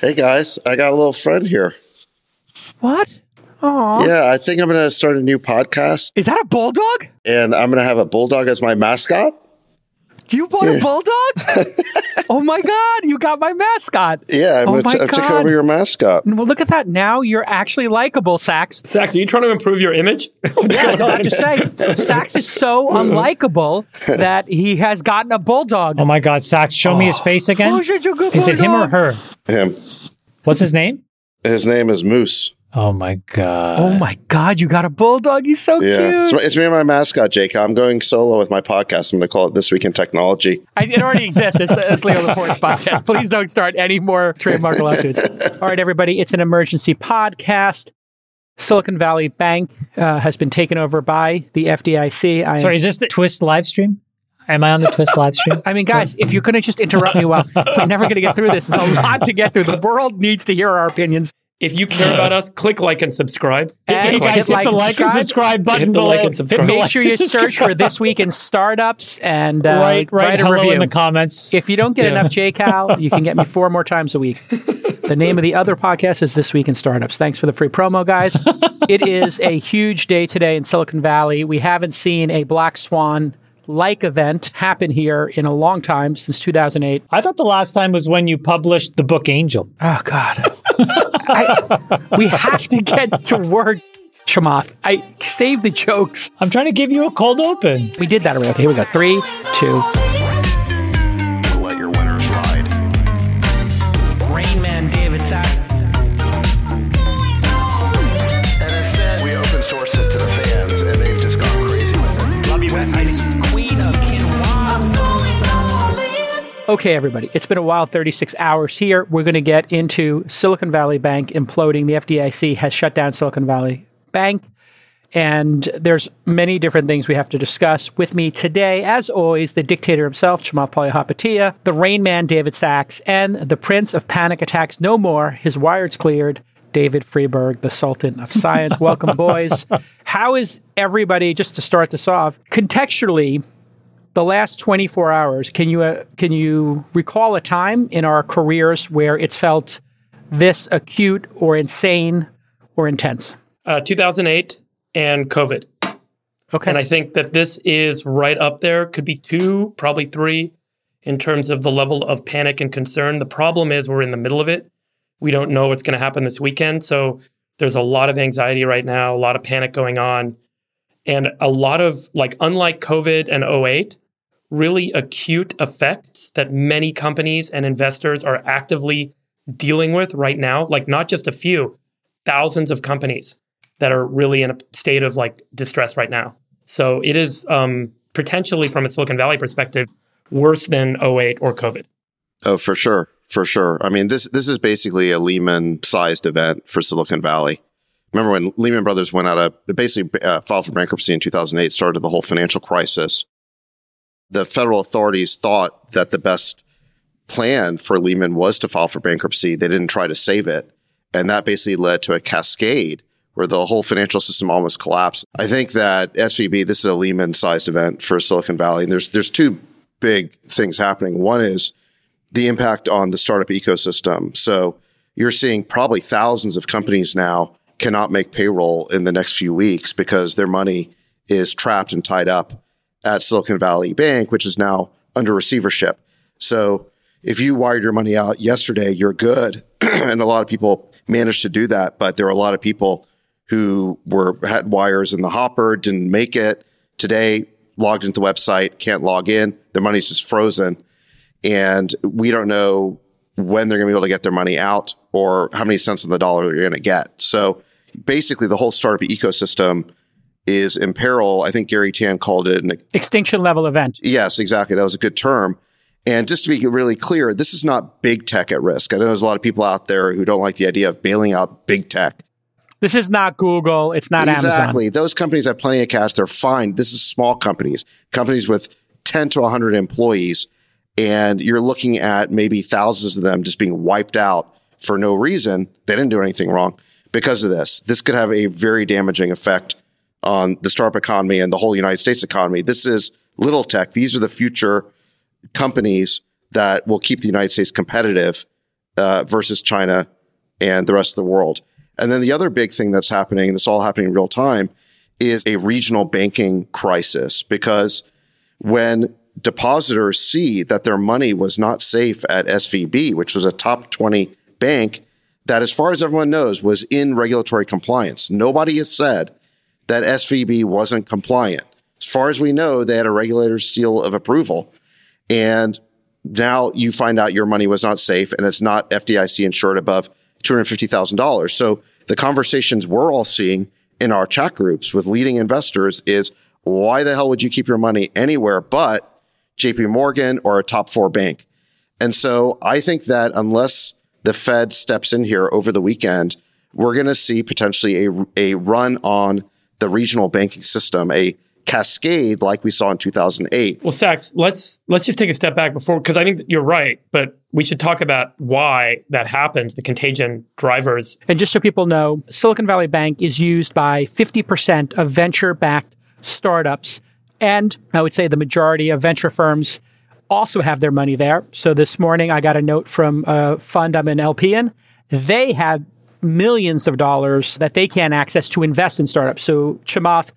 Hey guys, I got a little friend here. What? Aw. Yeah, I think I'm going to start a new podcast Is that a bulldog? and I'm going to have a bulldog as my mascot. You bought a bulldog? oh my God, you got my mascot. Yeah, I'm Oh going my to take over your mascot. Well, look at that. Now you're actually likable, Sacks. Sacks, are you trying to improve your image? What's Yeah, I was about to say, Sacks is so unlikable that he has gotten a bulldog. Oh my God, Sacks, show me his oh. face again. Oh, such a good Is it him or her? Him. What's his name? His name is Moose. Oh my God. Oh my God, you got a bulldog. He's so Yeah, it's, cute. it's me and my mascot, Jake. I'm going solo with my podcast. I'm going to call it This Week in Technology. I, it already exists. It's, it's Leo Laporte's podcast. Please don't start any more trademark lawsuits. All right, everybody, it's an emergency podcast. Silicon Valley Bank uh, has been taken over by the FDIC. I Sorry, is this the Twist live stream? Am I on the Twist live stream? I mean, guys, if you're going to just interrupt me, well, we're never going to get through this. There's a lot to get through. The world needs to hear our opinions. If you care about us, click like and subscribe. And Hey Hit guys, hit like the and like and subscribe. subscribe button Hit the like and subscribe. Make sure you search for. This Week in Startups and uh, Right, right. write a Hello review. in the comments. If you don't get Yeah. enough JCal, you can get me four more times a week. The name of the other podcast is This Week in Startups. Thanks for the free promo, guys. it is a huge day today in Silicon Valley. We haven't seen a Black Swan like event happen here in a long time since 2008. I thought the last time was when you published the book Angel. Oh, God. I, we have to get to work, Chamath. I save the jokes. I'm trying to give you a cold open. We did that already. Okay, here we go. Three, two. Let your winners ride. Rain Man David Sacks. Okay, everybody, it's been a wild 36 hours here. We're going to get into Silicon Valley Bank imploding. The FDIC has shut down Silicon Valley Bank. And there's many different things we have to discuss. With me today, as always, the dictator himself, Chamath Palihapitiya, the Rain Man, David Sacks, and the Prince of Panic Attacks No More, his wired's cleared, David Friedberg, the Sultan of Science. Welcome, boys. How is everybody, just to start this off, contextually, the last 24 hours, can you uh, can you recall a time in our careers where it's felt this acute or insane or intense? Uh, 2008 and COVID. Okay. And I think that this is right up there, could be two, probably three, in terms of the level of panic and concern. The problem is we're in the middle of it. We don't know what's going to happen this weekend. So there's a lot of anxiety right now, a lot of panic going on, and a lot of, like, unlike COVID and 08, really acute effects that many companies and investors are actively dealing with right now. Like, not just a few, thousands of companies that are really in a state of like distress right now. So it is um, potentially, from a Silicon Valley perspective, worse than 08 or COVID. Oh, for sure, for sure. I mean, this this is basically a Lehman-sized event for Silicon Valley. Remember when Lehman Brothers went out of basically uh, filed for bankruptcy in 2008, started the whole financial crisis. The federal authorities thought that the best plan for Lehman was to file for bankruptcy. They didn't try to save it, and that basically led to a cascade where the whole financial system almost collapsed. I think that SVB, this is a Lehman-sized event for Silicon Valley, and there's there's two big things happening. One is the impact on the startup ecosystem. So you're seeing probably thousands of companies now cannot make payroll in the next few weeks because their money is trapped and tied up at Silicon Valley Bank, which is now under receivership. So if you wired your money out yesterday, you're good. and a lot of people managed to do that, but there are a lot of people who were had wires in the hopper, didn't make it. Today, logged into the website, can't log in. Their money's just frozen and we don't know when they're going to be able to get their money out or how many cents on the dollar they're going to get. So basically, the whole startup ecosystem is in peril. I think Garry Tan called it an Extinction level event. yes, exactly. That was a good term. And just to be really clear, this is not big tech at risk. I know there's a lot of people out there who don't like the idea of bailing out big tech. This is not Google. It's not Amazon. Exactly. Those companies have plenty of cash. They're fine. This is small companies, companies with 10 to 100 employees. And you're looking at maybe thousands of them just being wiped out for no reason. They didn't do anything wrong because of this. This could have a very damaging effect on the startup economy and the whole United States economy. This is little tech. These are the future companies that will keep the United States competitive uh, versus China and the rest of the world. And then the other big thing that's happening, and this all happening in real time, is a regional banking crisis because when depositors see that their money was not safe at SVB, which was a top 20 bank that, as far as everyone knows, was in regulatory compliance. Nobody has said that SVB wasn't compliant. As far as we know, they had a regulator's seal of approval. And now you find out your money was not safe and it's not FDIC insured above $250,000. So the conversations we're all seeing in our chat groups with leading investors is why the hell would you keep your money anywhere but JP Morgan or a top four bank? And so I think that unless the Fed steps in here over the weekend, we're going to see potentially a, a run on the regional banking system, a cascade like we saw in 2008. Well, Sacks, let's let's just take a step back before because I think you're right, but we should talk about why that happens, the contagion drivers. And just so people know, Silicon Valley Bank is used by 50% of venture backed startups. And I would say the majority of venture firms also have their money there. So this morning, I got a note from a fund I'm an LP in. They had millions of dollars that they can't access to invest in startups. So, Chamath,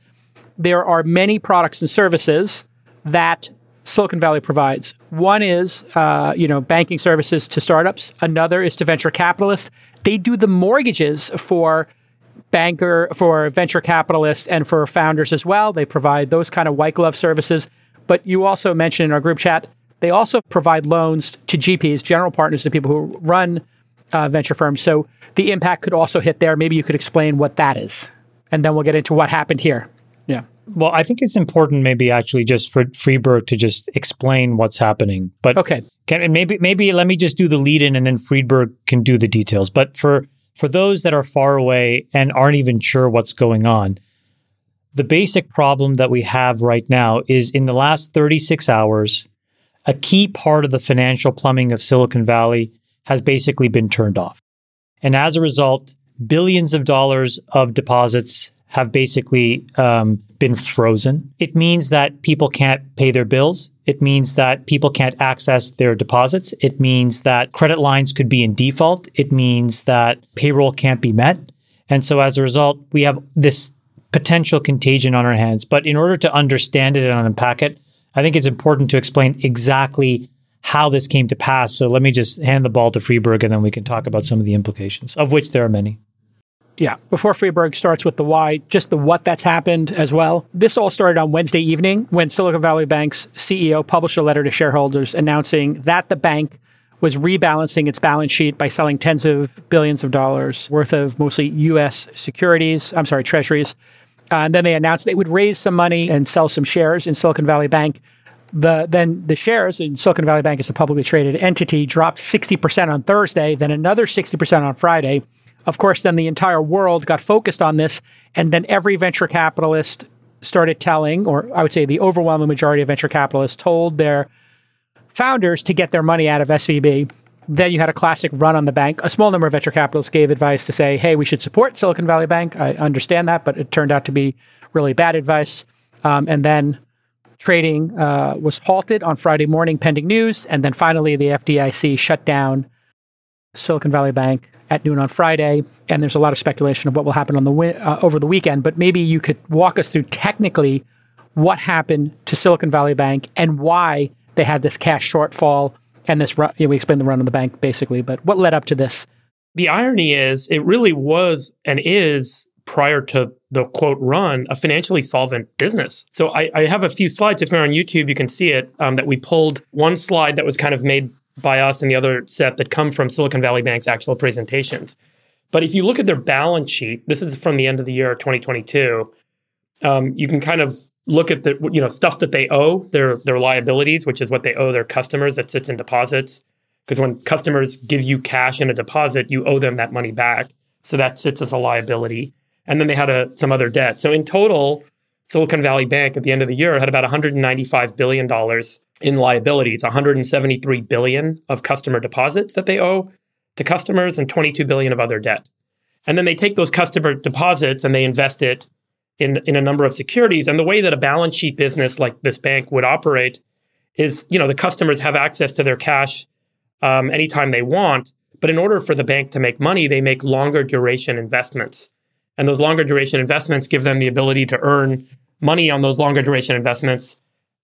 there are many products and services that Silicon Valley provides. One is, uh, you know, banking services to startups. Another is to venture capitalists. They do the mortgages for banker, for venture capitalists, and for founders as well. They provide those kind of white glove services. But you also mentioned in our group chat, they also provide loans to GPs, general partners, to people who run uh, venture firms. So the impact could also hit there. Maybe you could explain what that is, and then we'll get into what happened here. Yeah. Well, I think it's important, maybe actually, just for Friedberg to just explain what's happening. But Okay. can and maybe maybe let me just do the lead in, and then Friedberg can do the details. But for for those that are far away and aren't even sure what's going on, the basic problem that we have right now is in the last 36 hours, a key part of the financial plumbing of Silicon Valley has basically been turned off. And as a result, billions of dollars of deposits have basically um, been frozen. It means that people can't pay their bills. It means that people can't access their deposits. It means that credit lines could be in default. It means that payroll can't be met. And so as a result, we have this potential contagion on our hands. But in order to understand it and unpack it, I think it's important to explain exactly how this came to pass. So let me just hand the ball to Friedberg and then we can talk about some of the implications, of which there are many. Yeah. Before Friedberg starts with the why, just the what that's happened as well. This all started on Wednesday evening when Silicon Valley Bank's CEO published a letter to shareholders announcing that the bank was rebalancing its balance sheet by selling tens of billions of dollars worth of mostly U.S. securities, I'm sorry, treasuries. Uh, and then they announced they would raise some money and sell some shares in Silicon Valley Bank. The, then the shares in Silicon Valley Bank as a publicly traded entity dropped 60% on Thursday, then another 60% on Friday. Of course, then the entire world got focused on this, and then every venture capitalist started telling, or I would say the overwhelming majority of venture capitalists told their founders to get their money out of SVB. Then you had a classic run on the bank. A small number of venture capitalists gave advice to say, hey, we should support Silicon Valley Bank. I understand that, but it turned out to be really bad advice. Um, and then trading uh, was halted on Friday morning pending news. And then finally, the FDIC shut down Silicon Valley Bank at noon on Friday. And there's a lot of speculation of what will happen on the wi- uh, over the weekend. But maybe you could walk us through technically what happened to Silicon Valley Bank and why they had this cash shortfall and this run. You know, we explained the run on the bank basically, but what led up to this? The irony is, it really was and is prior to the quote run a financially solvent business. So I, I have a few slides. If you're on YouTube, you can see it. Um, that we pulled one slide that was kind of made by us and the other set that come from Silicon Valley Bank's actual presentations. But if you look at their balance sheet, this is from the end of the year 2022. Um, you can kind of look at the you know stuff that they owe their their liabilities, which is what they owe their customers that sits in deposits. Because when customers give you cash in a deposit, you owe them that money back. So that sits as a liability. And then they had a, some other debt. So in total, Silicon Valley Bank at the end of the year had about 195 billion dollars in liabilities, 173 billion of customer deposits that they owe to customers and 22 billion of other debt. And then they take those customer deposits and they invest it in, in a number of securities. And the way that a balance sheet business like this bank would operate is, you know, the customers have access to their cash um, anytime they want, But in order for the bank to make money, they make longer duration investments. And those longer duration investments give them the ability to earn money on those longer duration investments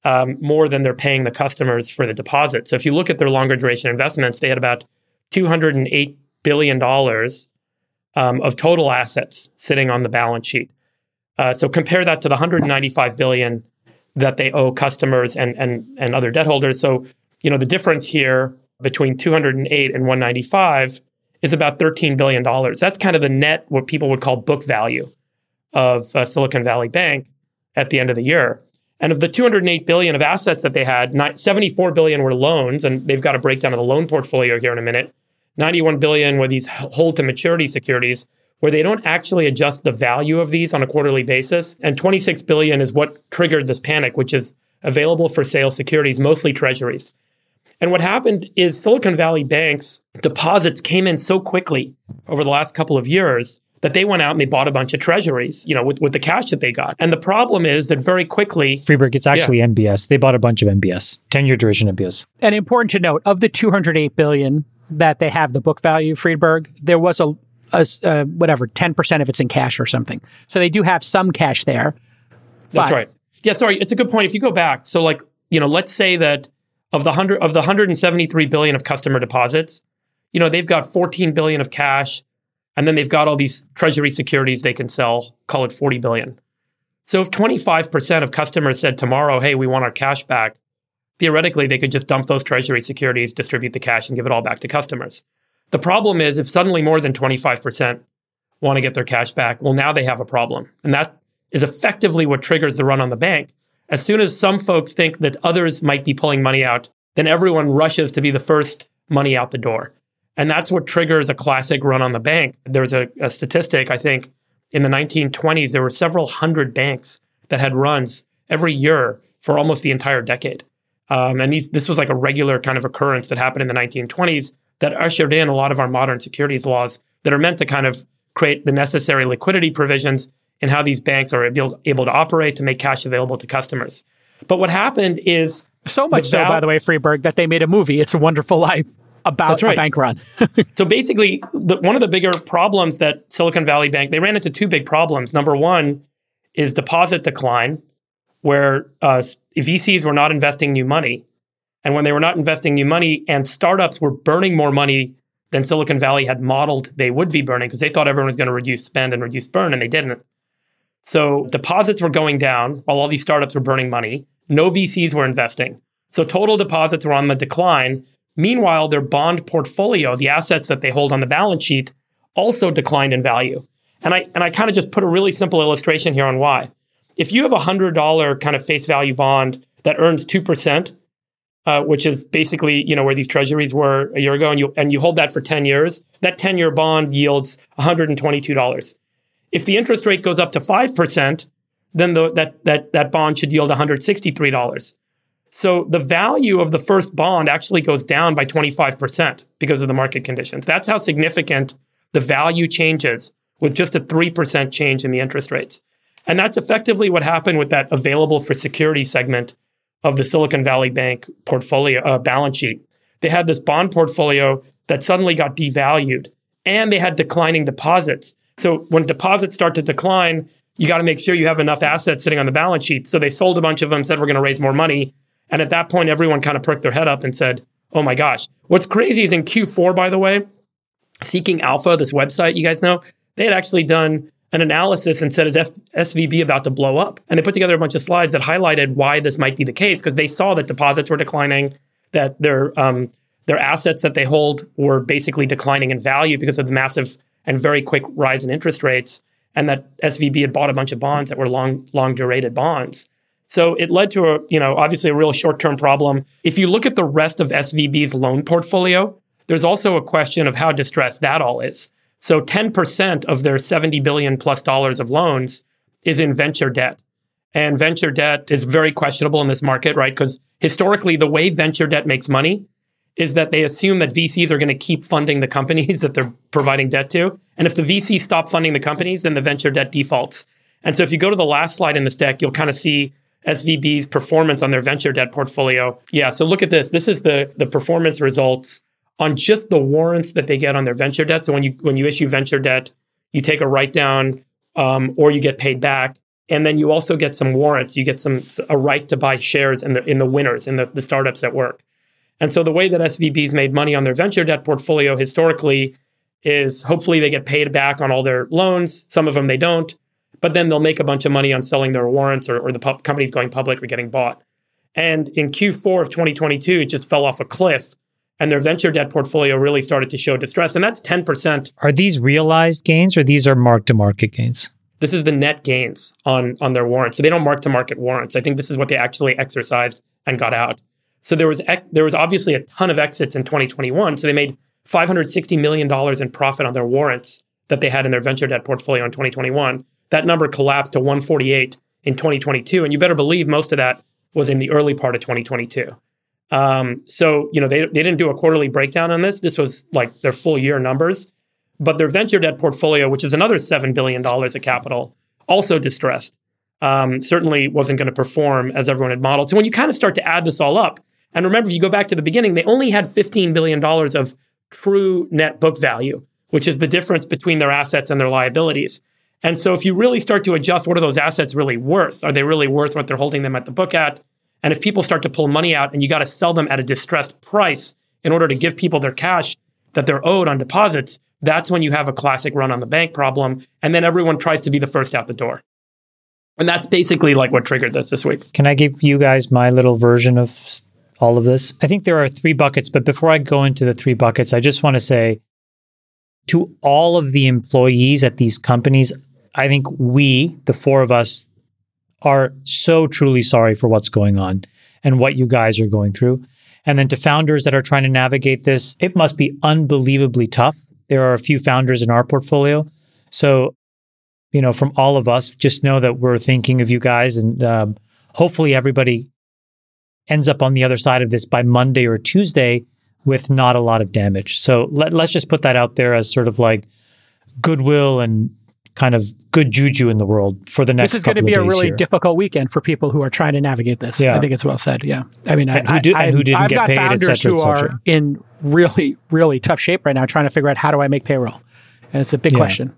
um, more than they're paying the customers for the deposit. So if you look at their longer duration investments, they had about $208 billion um, of total assets sitting on the balance sheet. Uh, so compare that to the 195 billion that they owe customers and, and, and other debt holders. So, you know, the difference here between 208 and 195 is about 13 billion dollars. That's kind of the net what people would call book value of uh, Silicon Valley Bank at the end of the year. And of the 208 billion of assets that they had, 74 billion were loans, and they've got a breakdown of the loan portfolio here in a minute. 91 billion were these hold to maturity securities where they don't actually adjust the value of these on a quarterly basis. And 26 billion is what triggered this panic, which is available for sale securities, mostly treasuries. And what happened is Silicon Valley banks deposits came in so quickly over the last couple of years that they went out and they bought a bunch of treasuries, you know, with, with the cash that they got. And the problem is that very quickly, Friedberg, it's actually MBS. They bought a bunch of MBS, 10 year duration MBS. And important to note, of the 208 billion that they have the book value, Friedberg, there was a, a, a whatever, 10% of it's in cash or something. So they do have some cash there. That's right. Yeah, sorry, it's a good point. If you go back, so like, you know, let's say that of the 100 of the 173 billion of customer deposits, you know, they've got 14 billion of cash and then they've got all these treasury securities they can sell, call it 40 billion. So if 25% of customers said tomorrow, "Hey, we want our cash back," theoretically they could just dump those treasury securities, distribute the cash and give it all back to customers. The problem is if suddenly more than 25% want to get their cash back, well now they have a problem. And that is effectively what triggers the run on the bank. As soon as some folks think that others might be pulling money out, then everyone rushes to be the first money out the door. And that's what triggers a classic run on the bank. There's a, a statistic, I think, in the 1920s, there were several hundred banks that had runs every year for almost the entire decade. Um, and these, this was like a regular kind of occurrence that happened in the 1920s that ushered in a lot of our modern securities laws that are meant to kind of create the necessary liquidity provisions in how these banks are able, able to operate to make cash available to customers. But what happened is So much so, by the way, Friedberg, that they made a movie, It's a Wonderful Life, about right. a bank run. So basically, the, one of the bigger problems that Silicon Valley Bank they ran into two big problems. Number one is deposit decline, where uh, VCs were not investing new money, and when they were not investing new money, and startups were burning more money than Silicon Valley had modeled they would be burning because they thought everyone was going to reduce spend and reduce burn, and they didn't. So deposits were going down while all these startups were burning money. No VCs were investing. So total deposits were on the decline. Meanwhile, their bond portfolio, the assets that they hold on the balance sheet, also declined in value. And I and I kind of just put a really simple illustration here on why. If you have a hundred dollar kind of face value bond that earns two percent, uh, which is basically you know where these treasuries were a year ago, and you and you hold that for ten years, that ten year bond yields one hundred and twenty two dollars. If the interest rate goes up to five percent, then the, that that that bond should yield one hundred sixty three dollars. So the value of the first bond actually goes down by 25% because of the market conditions. That's how significant the value changes with just a 3% change in the interest rates. And that's effectively what happened with that available for security segment of the Silicon Valley Bank portfolio uh, balance sheet. They had this bond portfolio that suddenly got devalued and they had declining deposits. So when deposits start to decline, you got to make sure you have enough assets sitting on the balance sheet. So they sold a bunch of them, said we're going to raise more money. And at that point, everyone kind of perked their head up and said, oh my gosh. What's crazy is in Q4, by the way, Seeking Alpha, this website you guys know, they had actually done an analysis and said, is F- SVB about to blow up? And they put together a bunch of slides that highlighted why this might be the case because they saw that deposits were declining, that their um, their assets that they hold were basically declining in value because of the massive and very quick rise in interest rates, and that SVB had bought a bunch of bonds that were long long durated bonds. So it led to a, you know, obviously a real short-term problem. If you look at the rest of SVB's loan portfolio, there's also a question of how distressed that all is. So 10% of their 70 billion plus dollars of loans is in venture debt. And venture debt is very questionable in this market, right? Because historically, the way venture debt makes money is that they assume that VCs are going to keep funding the companies that they're providing debt to. And if the VCs stop funding the companies, then the venture debt defaults. And so if you go to the last slide in this deck, you'll kind of see SVB's performance on their venture debt portfolio. Yeah, so look at this. This is the the performance results on just the warrants that they get on their venture debt. So when you when you issue venture debt, you take a write down um, or you get paid back, and then you also get some warrants. You get some a right to buy shares in the in the winners in the, the startups that work. And so the way that SVB's made money on their venture debt portfolio historically is hopefully they get paid back on all their loans. Some of them they don't, but then they'll make a bunch of money on selling their warrants or, or the pu- companies going public or getting bought. And in Q4 of 2022, it just fell off a cliff and their venture debt portfolio really started to show distress. And that's 10%. Are these realized gains or these are mark to market gains? This is the net gains on, on their warrants. So they don't mark to market warrants. I think this is what they actually exercised and got out. So there was there was obviously a ton of exits in 2021. So they made 560 million dollars in profit on their warrants that they had in their venture debt portfolio in 2021. That number collapsed to 148 in 2022, and you better believe most of that was in the early part of 2022. Um, so you know they they didn't do a quarterly breakdown on this. This was like their full year numbers, but their venture debt portfolio, which is another seven billion dollars of capital, also distressed. Um, certainly wasn't going to perform as everyone had modeled. So when you kind of start to add this all up, and remember, if you go back to the beginning, they only had $15 billion of true net book value, which is the difference between their assets and their liabilities. And so if you really start to adjust, what are those assets really worth? Are they really worth what they're holding them at the book at? And if people start to pull money out and you got to sell them at a distressed price in order to give people their cash that they're owed on deposits, that's when you have a classic run on the bank problem. And then everyone tries to be the first out the door. And that's basically like what triggered this this week. Can I give you guys my little version of all of this? I think there are three buckets, but before I go into the three buckets, I just want to say to all of the employees at these companies, I think we, the four of us, are so truly sorry for what's going on and what you guys are going through. And then to founders that are trying to navigate this, it must be unbelievably tough. There are a few founders in our portfolio. So, you know, from all of us, just know that we're thinking of you guys and um, hopefully everybody ends up on the other side of this by Monday or Tuesday with not a lot of damage. So let, us just put that out there as sort of like goodwill and kind of good juju in the world for the next. This is going to be a really here. difficult weekend for people who are trying to navigate this. Yeah. I think it's well said. Yeah, I mean, I, who, do, I, who didn't I've get got paid, founders et cetera, who are in really, really tough shape right now, trying to figure out how do I make payroll, and it's a big Yeah. question.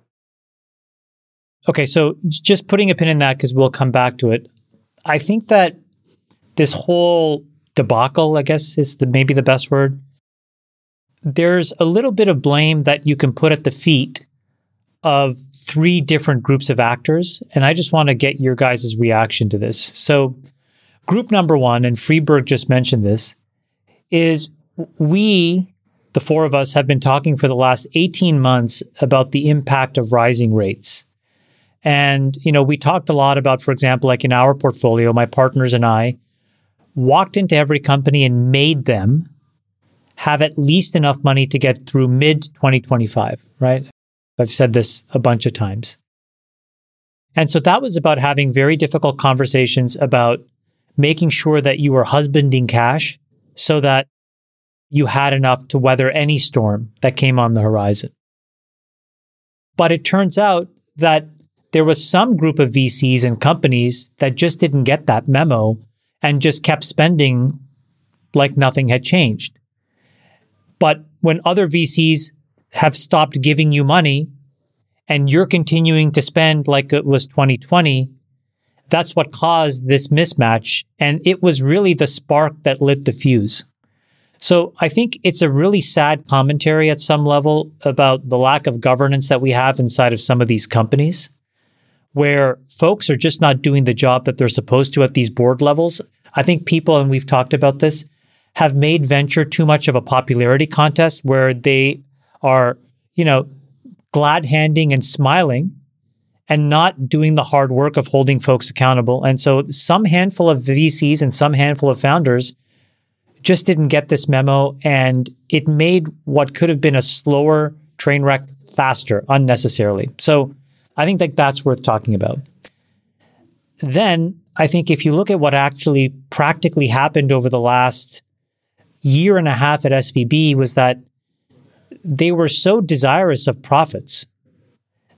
Okay, so just putting a pin in that because we'll come back to it. I think that this whole debacle, I guess, is the maybe the best word. There's a little bit of blame that you can put at the feet of three different groups of actors, and I just want to get your guys' reaction to this. So, group number one, and Friedberg just mentioned this, is we, the four of us, have been talking for the last 18 months about the impact of rising rates. And, you know, we talked a lot about, for example, like in our portfolio, my partners and I walked into every company and made them have at least enough money to get through mid 2025, right? I've said this a bunch of times. And so that was about having very difficult conversations about making sure that you were husbanding cash so that you had enough to weather any storm that came on the horizon. But it turns out that there was some group of VCs and companies that just didn't get that memo and just kept spending like nothing had changed. But when other VCs have stopped giving you money and you're continuing to spend like it was 2020, that's what caused this mismatch. And it was really the spark that lit the fuse. So I think it's a really sad commentary at some level about the lack of governance that we have inside of some of these companies where folks are just not doing the job that they're supposed to at these board levels. I think people, and we've talked about this, have made venture too much of a popularity contest where they are, you know, glad handing and smiling and not doing the hard work of holding folks accountable. And so some handful of VCs and some handful of founders just didn't get this memo and it made what could have been a slower train wreck faster unnecessarily. So I think that that's worth talking about. Then I think if you look at what actually practically happened over the last year and a half at SVB was that they were so desirous of profits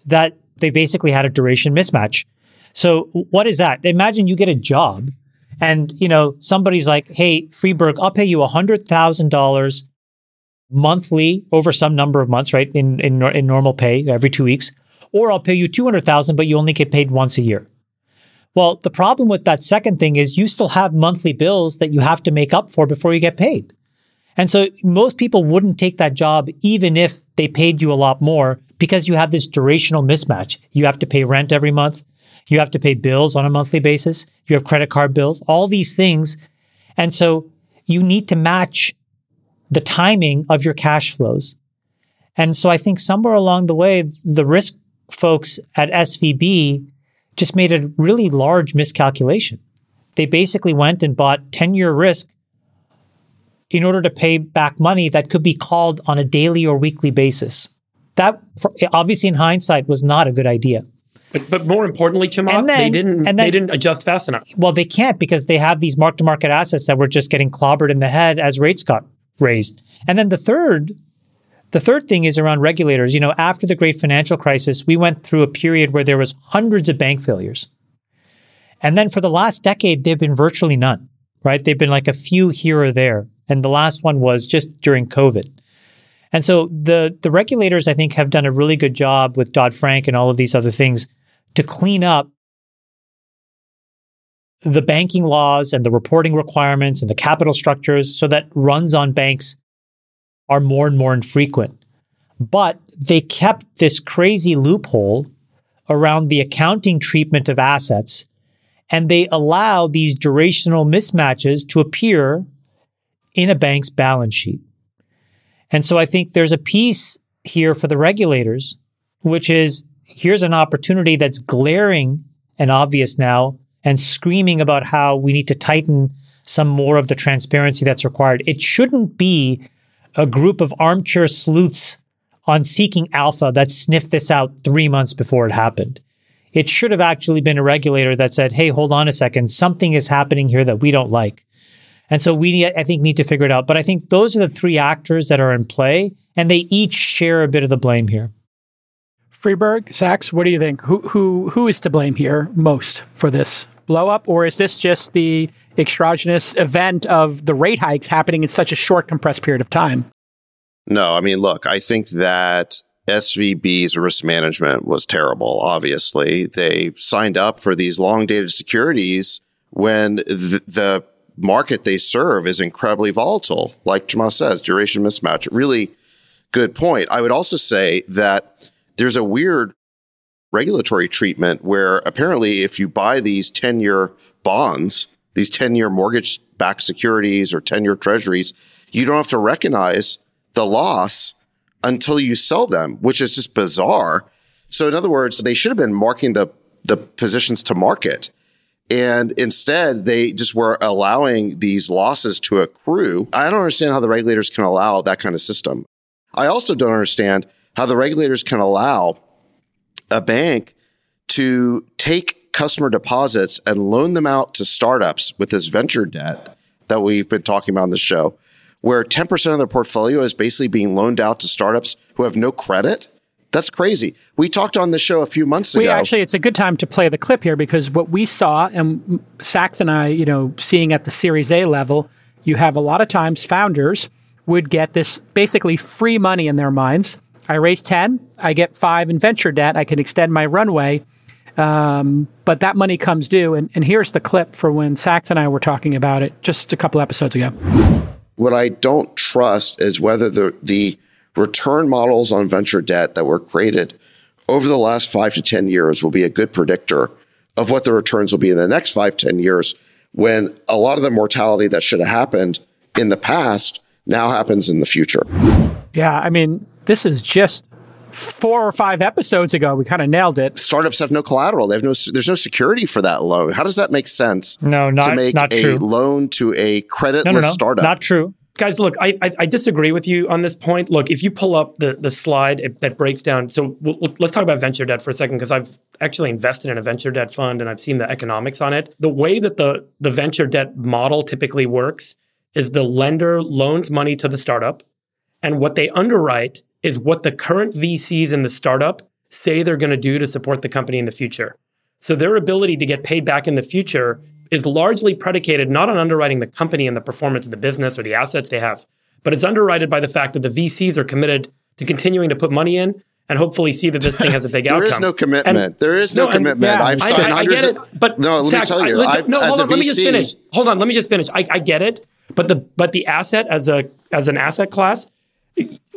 that they basically had a duration mismatch. So what is that? Imagine you get a job and you know somebody's like, "Hey, Friedberg, I'll pay you $100,000 monthly over some number of months, right? In in, in normal pay every two weeks, or I'll pay you two hundred thousand, but you only get paid once a year. Well, the problem with that second thing is you still have monthly bills that you have to make up for before you get paid. And so most people wouldn't take that job even if they paid you a lot more because you have this durational mismatch. You have to pay rent every month. You have to pay bills on a monthly basis. You have credit card bills, all these things. And so you need to match the timing of your cash flows. And so I think somewhere along the way, the risk folks at SVB just made a really large miscalculation. They basically went and bought 10 year risk in order to pay back money that could be called on a daily or weekly basis. That obviously in hindsight was not a good idea. But, but more importantly, Chamath, they didn't and they didn't adjust fast enough. Well, they can't because they have these mark to market assets that were just getting clobbered in the head as rates got raised. And then the third, the third thing is around regulators. You know, after the great financial crisis, we went through a period where there was hundreds of bank failures. And then for the last decade, there've been virtually none, right? They've been like a few here or there. And the last one was just during COVID. And so the the regulators, I think, have done a really good job with Dodd Frank and all of these other things to clean up the banking laws and the reporting requirements and the capital structures so that runs on banks are more and more infrequent. But they kept this crazy loophole around the accounting treatment of assets and they allow these durational mismatches to appear in a bank's balance sheet. And so I think there's a piece here for the regulators, which is here's an opportunity that's glaring and obvious now and screaming about how we need to tighten some more of the transparency that's required. It shouldn't be a group of armchair sleuths on seeking alpha that sniffed this out three months before it happened. It should have actually been a regulator that said, hey, hold on a second, something is happening here that we don't like. And so we, I think, need to figure it out. But I think those are the three actors that are in play, and they each share a bit of the blame here. Friedberg, Sacks, what do you think? Who who who is to blame here most for this blow up, or is this just the extraneous event of the rate hikes happening in such a short, compressed period of time? No, I mean, look, I think that SVB's risk management was terrible. Obviously, they signed up for these long dated securities when the, the market they serve is incredibly volatile. Like Chamath says, duration mismatch. Really good point. I would also say that there's a weird regulatory treatment where apparently if you buy these 10 year bonds, these 10 year mortgage backed securities or 10 year treasuries, you don't have to recognize the loss until you sell them, which is just bizarre. So in other words, they should have been marking the, the positions to market. And instead, they just were allowing these losses to accrue. I don't understand how the regulators can allow that kind of system. I also don't understand how the regulators can allow a bank to take customer deposits and loan them out to startups with this venture debt that we've been talking about on the show, where 10% of their portfolio is basically being loaned out to startups who have no credit. That's crazy. We talked on the show a few months We ago. actually, it's a good time to play the clip here because what we saw, and Sacks and I, you know, seeing at the Series A level, you have a lot of times founders would get this basically free money in their minds. I raise 10, I get five in venture debt, I can extend my runway. Um, but that money comes due. And, and here's the clip for when Sacks and I were talking about it just a couple episodes ago. what I don't trust is whether the the return models on venture debt that were created over the last five to 10 years will be a good predictor of what the returns will be in the next five, 10 years when a lot of the mortality that should have happened in the past now happens in the future. Yeah, I mean, this is just four or five episodes ago. We kind of nailed it. Startups have no collateral. They have no, there's no security for that loan. How does that make sense? No, to not make not a true. loan to a creditless No, no, no, startup. not true. Guys, look, I, I I disagree with you on this point. Look, if you pull up the the slide it, that breaks down, so we'll, we'll- let's talk about venture debt for a second because I've actually invested in a venture debt fund and I've seen the economics on it. The way that the the venture debt model typically works is the lender loans money to the startup, and what they underwrite is what the current VCs in the startup say they're going to do to support the company in the future. So their ability to get paid back in the future is largely predicated not on underwriting the company and the performance of the business or the assets they have, but it's underwritten by the fact that the VCs are committed to continuing to put money in and hopefully see that this thing has a big There outcome. is no commitment. And- there is no, and- commitment. yeah, I've I, signed I, I hundreds. get it, of- but no, let me tell I- you. I've, no, as hold a on, let me just finish. Hold on, let me just finish. I, I get it, but the but the asset as a as an asset class,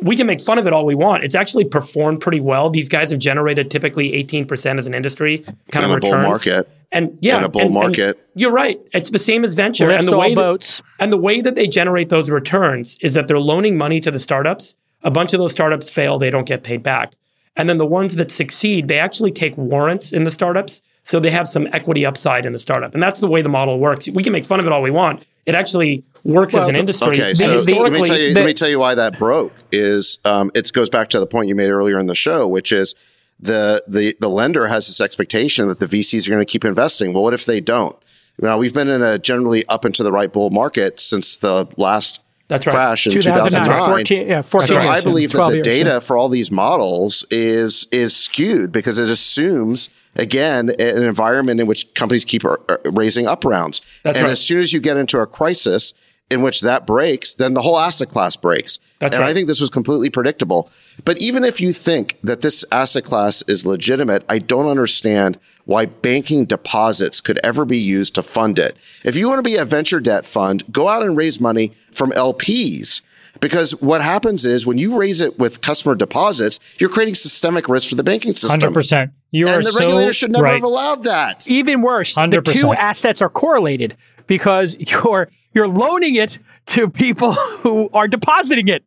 we can make fun of it all we want. It's actually performed pretty well. These guys have generated typically eighteen percent as an industry kind In of a bull market. And yeah, In a bull and- and market. you're right. It's the same as venture, Lifts and the all way that- boats. and the way that they generate those returns is that they're loaning money to the startups. A bunch of those startups fail, they don't get paid back. And then the ones that succeed, they actually take warrants in the startups. So they have some equity upside in the startup. And that's the way the model works. We can make fun of it all we want. It actually works as an the- industry. Okay, And so let me tell you. the- let me tell you why that broke. Is um, it goes back to the point you made earlier in the show, which is the the the lender has this expectation that the VCs are going to keep investing. Well, what if they don't? Now we've been in a generally up and to the right bull market since the last That's right. crash in 2009, 2009. 14, yeah, 14 so years, I believe that the years, data yeah. for all these models is is skewed because it assumes again an environment in which companies keep uh, raising up rounds. That's and right. as soon as you get into a crisis in which that breaks, then the whole asset class breaks. That's and right. I think this was completely predictable. But even if you think that this asset class is legitimate, I don't understand why banking deposits could ever be used to fund it. If you want to be a venture debt fund, go out and raise money from LPs. Because what happens is when you raise it with customer deposits, you're creating systemic risk for the banking system. Hundred percent. You are And the so regulator should never right. have allowed that. Even worse, the 100%. two assets are correlated because you're you're loaning it to people who are depositing it.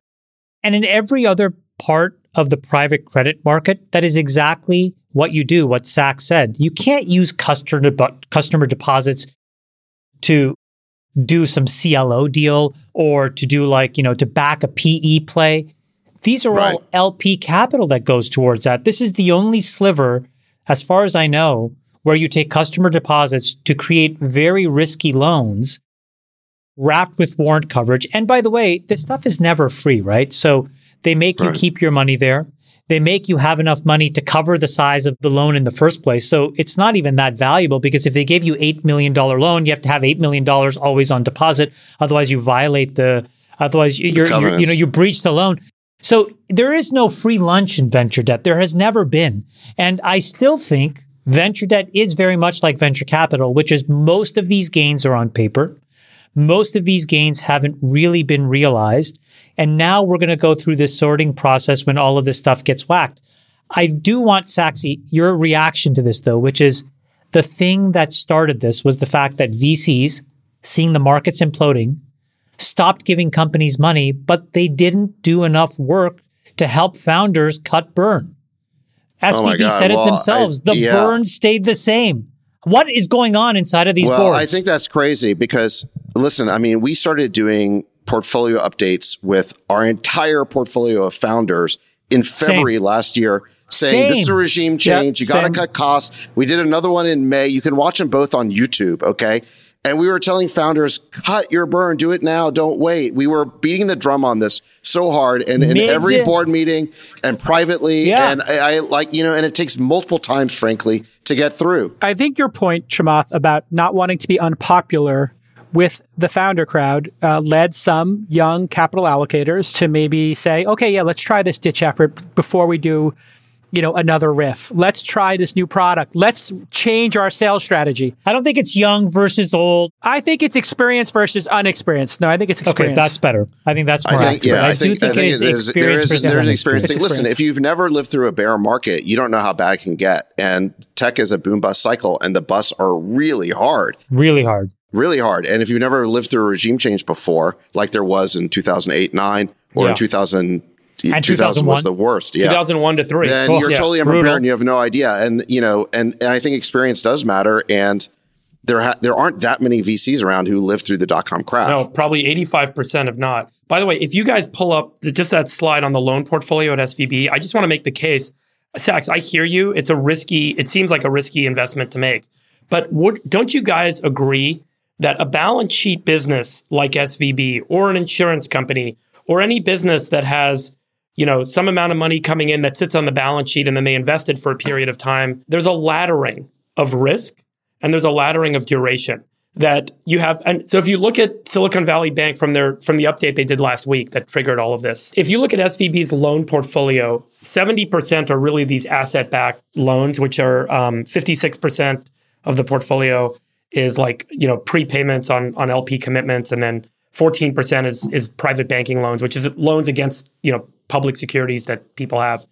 And in every other part of the private credit market, that is exactly what you do, what Sacks said. You can't use customer, customer deposits to do some CLO deal or to do like, you know, to back a PE play. These are Right. all LP capital that goes towards that. This is the only sliver, as far as I know, where you take customer deposits to create very risky loans wrapped with warrant coverage. And by the way, this stuff is never free, right? So they make you keep your money there. They make you have enough money to cover the size of the loan in the first place. So it's not even that valuable because if they gave you $8 million loan, you have to have $8 million always on deposit. Otherwise you violate the, otherwise you're, you're you know, you breach the loan. So there is no free lunch in venture debt. There has never been. And I still think venture debt is very much like venture capital, which is most of these gains are on paper. Most of these gains haven't really been realized. And now we're going to go through this sorting process when all of this stuff gets whacked. I do want, Saxy, your reaction to this, though, which is the thing that started this was the fact that VCs, seeing the markets imploding, stopped giving companies money, but they didn't do enough work to help founders cut burn. Oh SVB God. said it Well, I- themselves. the yeah. burn stayed the same. What is going on inside of these well, boards? I think that's crazy because listen, I mean, we started doing portfolio updates with our entire portfolio of founders in February last year saying this is a regime change. you got to cut costs. We did another one in May. You can watch them both on YouTube. Okay. And we were telling founders, cut your burn, do it now, don't wait. We were beating the drum on this so hard and in every board meeting and privately. Yeah. And I, I like, you know, and it takes multiple times, frankly, to get through. I think your point, Chamath, about not wanting to be unpopular with the founder crowd uh, led some young capital allocators to maybe say, okay, yeah, let's try this ditch effort before we do, you know, another RIF. Let's try this new product. Let's change our sales strategy. I don't think it's young versus old. I think it's experience versus unexperienced. No, I think it's experience. Okay, that's better. I think that's I more think, yeah, I, do think, think, I think it is there's, experience there is, there is unexperienced. experience. It's Listen, experience. if you've never lived through a bear market, you don't know how bad it can get. And tech is a boom bust cycle, and the busts are really hard, Really hard. Really hard. And if you've never lived through a regime change before, like there was in 2008, 9, or Yeah. in 2000, And 2000 was the worst. Yeah. 2001 to 3. Then Oh, you're yeah. totally Brutal. unprepared and you have no idea. And, you know, and, and I think experience does matter. And there, ha- there aren't that many VCs around who lived through the dot com crash. No, probably 85% have not. By the way, if you guys pull up the- just that slide on the loan portfolio at SVB, I just want to make the case. Sacks, I hear you. It's a risky, it seems like a risky investment to make. But would, don't you guys agree that a balance sheet business like SVB or an insurance company or any business that has you know some amount of money coming in that sits on the balance sheet and then they invested for a period of time there's a laddering of risk and there's a laddering of duration that you have and so if you look at Silicon Valley Bank from their from the update they did last week that triggered all of this. If you look at SVB's loan portfolio, 70% are really these asset-backed loans which are um, 56% of the portfolio is like, you know, prepayments on on LP commitments and then 14% is is private banking loans, which is loans against, you know, public securities that people have.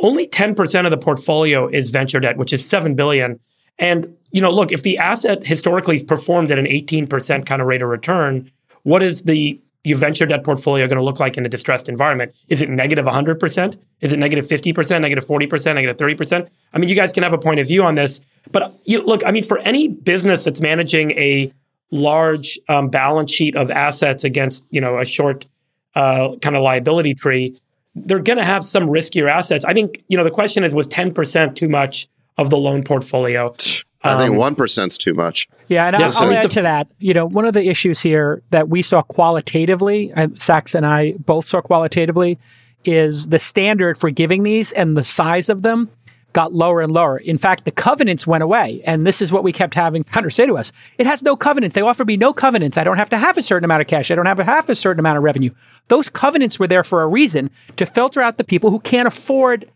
Only 10% of the portfolio is venture debt, which is 7 billion. And, you know, look, if the asset historically has performed at an 18% kind of rate of return, what is the your venture debt portfolio going to look like in a distressed environment? Is it negative 100%? Is it negative 50%, negative 40%, negative 30%? I mean, you guys can have a point of view on this. But you, look, I mean, for any business that's managing a large um, balance sheet of assets against, you know, a short uh, kind of liability tree, they're going to have some riskier assets. I think, you know, the question is, was 10% too much of the loan portfolio? I think Um, one percent's too much. Yeah, and Yeah, I'll, so I'll add to that. You know, one of the issues here that we saw qualitatively, and Sacks and I both saw qualitatively, is the standard for giving these and the size of them got lower and lower. In fact, the covenants went away, and this is what we kept having founders say to us: "It has no covenants. They offer me no covenants. I don't have to have a certain amount of cash. I don't have to have a certain amount of revenue. Those covenants were there for a reason to filter out the people who can't afford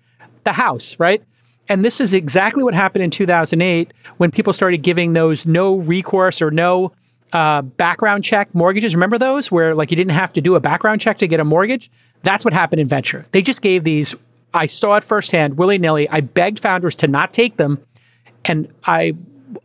the house, right? And this is exactly what happened in 2008 when people started giving those no recourse or no uh, background check mortgages. Remember those where like you didn't have to do a background check to get a mortgage? That's what happened in venture. They just gave these. I saw it firsthand, willy nilly. I begged founders to not take them, and I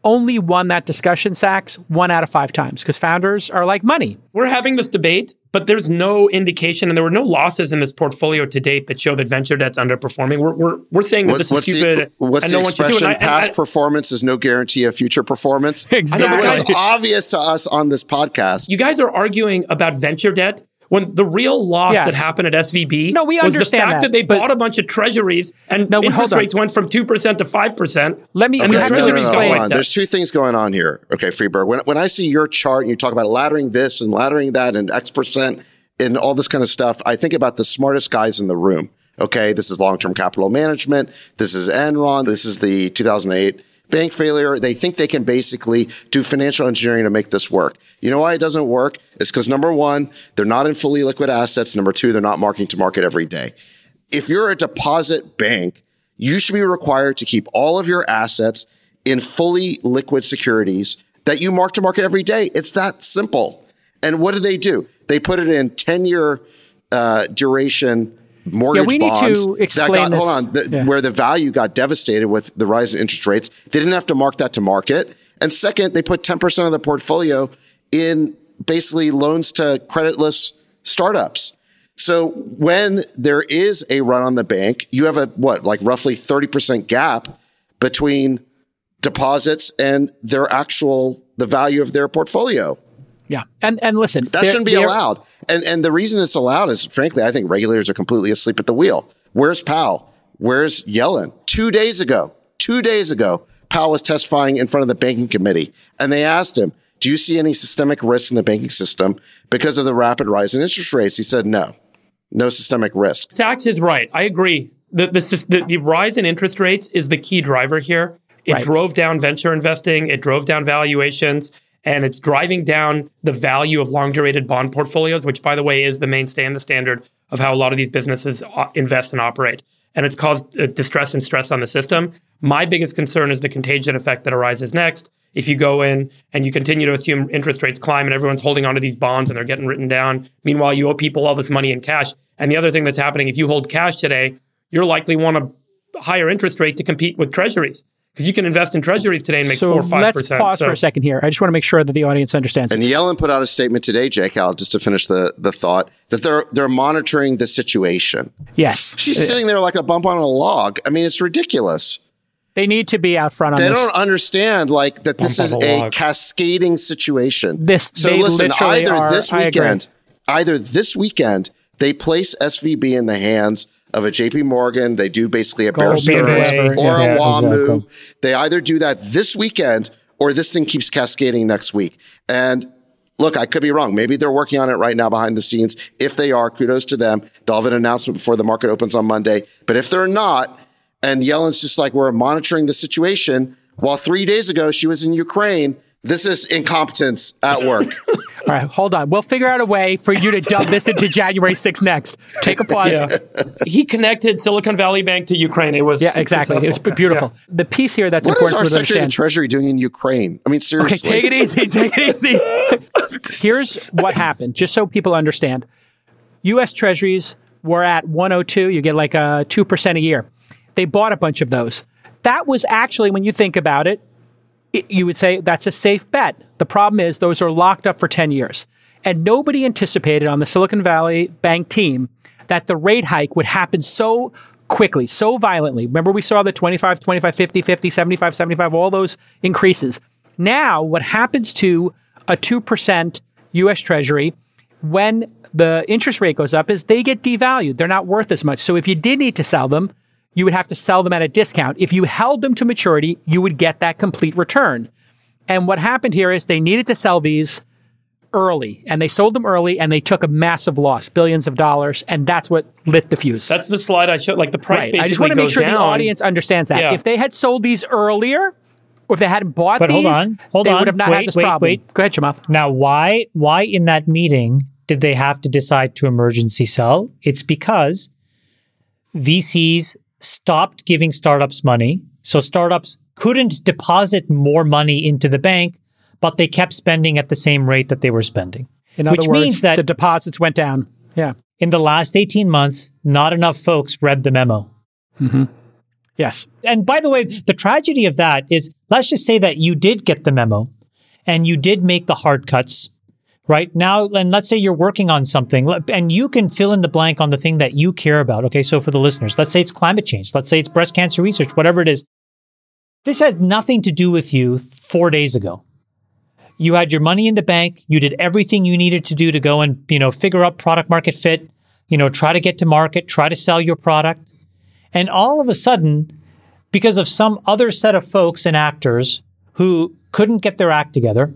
only won that discussion, Sacks, one out of five times because founders are like money. we're having this debate, but there's no indication, and there were no losses in this portfolio to date that show that venture debt's underperforming. We're we're, we're saying that What- this is stupid the, what's and the no one should do it. expression? I- Past I- performance is no guarantee of future performance. Exactly. guys- It's obvious to us on this podcast. you guys are arguing about venture debt when the real loss Yes. that happened at SVB No, we was the understand fact that, that, they but- bought a bunch of treasuries and No, interest rates went from 2% to 5%. Let me. And we the have to treasuries explain. go hold on. There's two things going on here. Okay, Friedberg. When, when I see your chart and you talk about laddering this and laddering that and X percent and all this kind of stuff, I think about the smartest guys in the room. Okay, this is long-term capital management. This is Enron. This is the 2008 bank failure. They think they can basically do financial engineering to make this work. You know why it doesn't work? It's because number one, they're not in fully liquid assets. Number two, they're not marking to market every day. If you're a deposit bank, you should be required to keep all of your assets in fully liquid securities that you mark to market every day. It's that simple. And what do they do? They put it in 10 year uh, duration mortgage we need bonds. to that explain got, Hold on. The, Yeah. Where the value got devastated with the rise in interest rates. They didn't have to mark that to market. And second, they put 10% of the portfolio in basically loans to creditless startups. So when there is a run on the bank, you have a what, like roughly 30% gap between deposits and their actual, the value of their portfolio. Yeah, and and listen, That shouldn't be allowed. And and the reason it's allowed is frankly, I think regulators are completely asleep at the wheel. Where's Powell? Where's Yellen? Two days ago, two days ago, Powell was testifying in front of the banking committee and they asked him, do you see any systemic risk in the banking system because of the rapid rise in interest rates? He said, no, no systemic risk. Sacks is right. I agree. The, the, the, the rise in interest rates is the key driver here. It Right. drove down venture investing, it drove down valuations, and it's driving down the value of long durated bond portfolios, which, by the way, is the mainstay and the standard of how a lot of these businesses uh, invest and operate. And it's caused uh, distress and stress on the system. My biggest concern is the contagion effect that arises next. If you go in and you continue to assume interest rates climb and everyone's holding onto these bonds and they're getting written down, meanwhile, you owe people all this money in cash. And the other thing that's happening, if you hold cash today, you're likely want a higher interest rate to compete with treasuries because you can invest in treasuries today and make So four or five let's percent. pause so for a second here. I just want to make sure that the audience understands. And this. Yellen put out a statement today, Jake Al, just to finish the, the thought that they're, they're monitoring the situation. yes, She's sitting there like a bump on a log. I mean, it's ridiculous. they need to be out front on this. They this. don't understand like that this is a a cascading situation. This- so they listen, literally either are- this weekend, either this weekend, they place SVB in the hands of a JP Morgan. They do basically a Bear Goldman, Stearns or Yeah, a WAMU. exactly. They either do that this weekend or this thing keeps cascading next week. And look, I could be wrong. Maybe they're working on it right now behind the scenes. If they are, kudos to them. They'll have an announcement before the market opens on Monday. But if they're not, and Yellen's just like, we're monitoring the situation. While three days ago she was in Ukraine This is incompetence at work. All right, hold on. We'll figure out a way for you to dub this into January 6th next. Take a pause. Yeah. he connected Silicon Valley Bank to Ukraine. It was Yeah, exactly. It was successful. beautiful. The piece here that's what is important our for you to Secretary of the Treasury doing in Ukraine? I mean, seriously. Okay, seriously. take it easy. Take it easy. Here's what happened, just so people understand. U.S. Treasuries were at 102. You get like a two percent a year. They bought a bunch of those. That was actually, when you think about it, you would say that's a safe bet. The problem is those are locked up for 10 years. And nobody anticipated on the Silicon Valley Bank team that the rate hike would happen so quickly, so violently. Remember, we saw the 25, 25, 50, 50, 75, 75, all those increases. Now, what happens to a 2% US Treasury when the interest rate goes up is they get devalued. They're not worth as much. So if you did need to sell them, you would have to sell them at a discount. If you held them to maturity, you would get that complete return. And what happened here is they needed to sell these early, and they sold them early, and they took a massive loss, billions of dollars, and that's what lit the fuse. That's the slide I showed. Like the price right. basically I just want to make sure down. the audience understands that. Yeah. If they had sold these earlier, or if they hadn't bought But these, hold on, hold they on. would have not Wait, had this wait, problem. wait. Go ahead, Chamath. Now, why why in that meeting did they have to decide to emergency sell? It's because VCs stopped giving startups money. So startups couldn't deposit more money into the bank, but they kept spending at the same rate that they were spending. In Which words, means that the deposits went down. Yeah. in the last 18 months, not enough folks read the memo. Mm-hmm. Yes. And by the way, the tragedy of that is let's just say that you did get the memo and you did make the hard cuts, right? Now, and let's say you're working on something and you can fill in the blank on the thing that you care about. Okay. So for the listeners, let's say it's climate change. Let's say it's breast cancer research, whatever it is. This had nothing to do with you four days ago. You had your money in the bank. You did everything you needed to do to go and, you know, figure out product market fit, you know, try to get to market, try to sell your product. And all of a sudden, because of some other set of folks and actors who couldn't get their act together,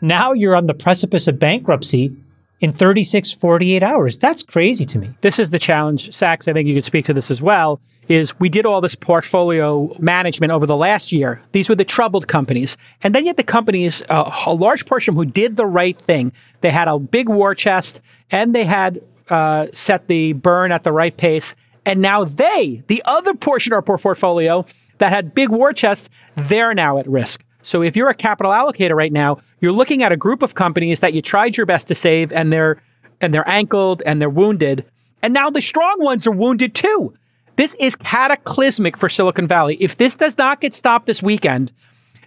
now you're on the precipice of bankruptcy in 36, 48 hours. That's crazy to me. this is the challenge. Sacks, I think you could speak to this as well. Is we did all this portfolio management over the last year. These were the troubled companies, and then yet the companies, uh, a large portion who did the right thing. They had a big war chest, and they had uh, set the burn at the right pace. And now they, the other portion of our portfolio that had big war chests, they're now at risk. So if you're a capital allocator right now, you're looking at a group of companies that you tried your best to save, and they're and they're ankled and they're wounded. And now the strong ones are wounded too. This is cataclysmic for Silicon Valley. If this does not get stopped this weekend,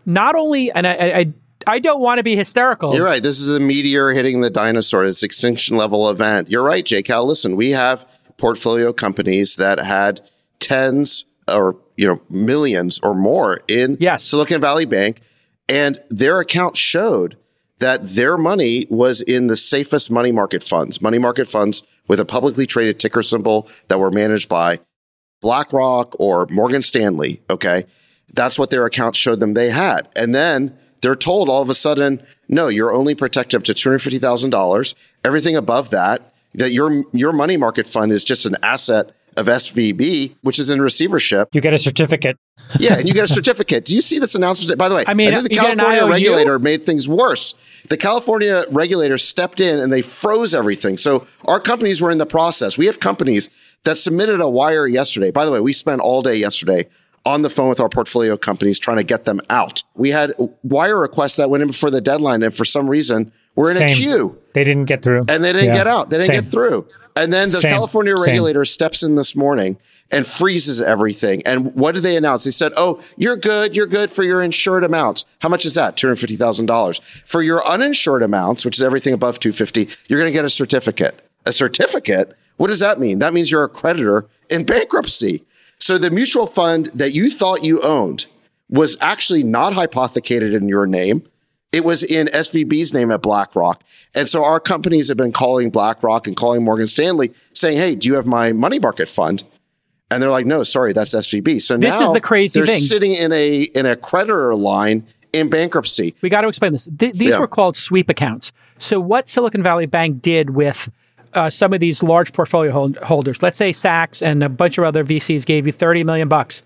not only, and I, I, I don't want to be hysterical. You're right. This is a meteor hitting the dinosaur. It's extinction level event. You're right, Jay Cal. Listen, we have portfolio companies that had tens or you know millions or more in Yes. Silicon Valley Bank, and their account showed that their money was in the safest money market funds, money market funds with a publicly traded ticker symbol that were managed by BlackRock or Morgan Stanley. Okay. That's what their account showed them they had. And then they're told all of a sudden, no, you're only protected up to $250,000. Everything above that, that your, your money market fund is just an asset of SVB, which is in receivership. You get a certificate. Yeah, and you get a certificate. Do you see this announcement? By the way, I mean, think the you get an California regulator made things worse. The California regulator stepped in and they froze everything. So our companies were in the process. We have companies that submitted a wire yesterday. By the way, we spent all day yesterday on the phone with our portfolio companies trying to get them out. We had wire requests that went in before the deadline, and for some reason, we're in a queue They didn't get through. and they didn't Yeah. get out. They didn't Same. get through. And then the Same. California Same. regulator steps in this morning and freezes everything. And what did they announce? They said, "Oh, you're good. You're good for your insured amounts. How much is that? Two hundred fifty thousand dollars. For your uninsured amounts, which is everything above two fifty, you're going to get a certificate. A certificate. What does that mean? That means you're a creditor in bankruptcy. So the mutual fund that you thought you owned was actually not hypothecated in your name. It was in SVB's name at BlackRock. And so our companies have been calling BlackRock and calling Morgan Stanley saying, Hey, do you have my money market fund? And they're like, no, sorry, that's SVB. So This now is the crazy they're thing. sitting in a, in a creditor line in bankruptcy. We got to explain this. Th- these Yeah. were called sweep accounts. So what Silicon Valley Bank did with uh, some of these large portfolio hold- holders, let's say Sacks and a bunch of other VCs gave you 30 million bucks.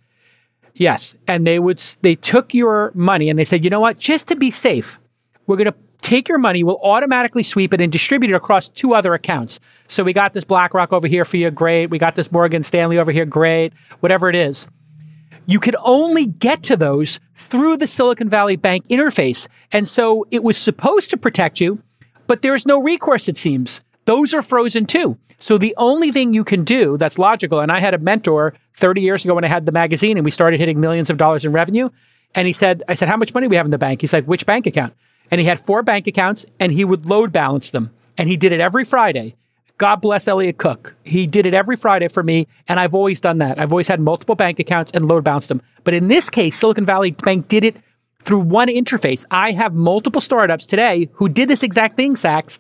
Yes, and they would they took your money and they said, you know what? Just to be safe, we're going to take your money. We'll automatically sweep it and distribute it across two other accounts. So we got this BlackRock over here for you, great. We got this Morgan Stanley over here, great. Whatever it is, you could only get to those through the Silicon Valley Bank interface, and so it was supposed to protect you, but there's no recourse. It seems those are frozen too. So the only thing you can do that's logical, and I had a mentor 30 years ago when I had the magazine and we started hitting millions of dollars in revenue. And he said, I said, how much money we have in the bank? He said, which bank account? And he had four bank accounts and he would load balance them. And he did it every Friday. God bless Elliot Cook. He did it every Friday for me. And I've always done that. I've always had multiple bank accounts and load balanced them. But in this case, Silicon Valley Bank did it through one interface. I have multiple startups today who did this exact thing, Sacks,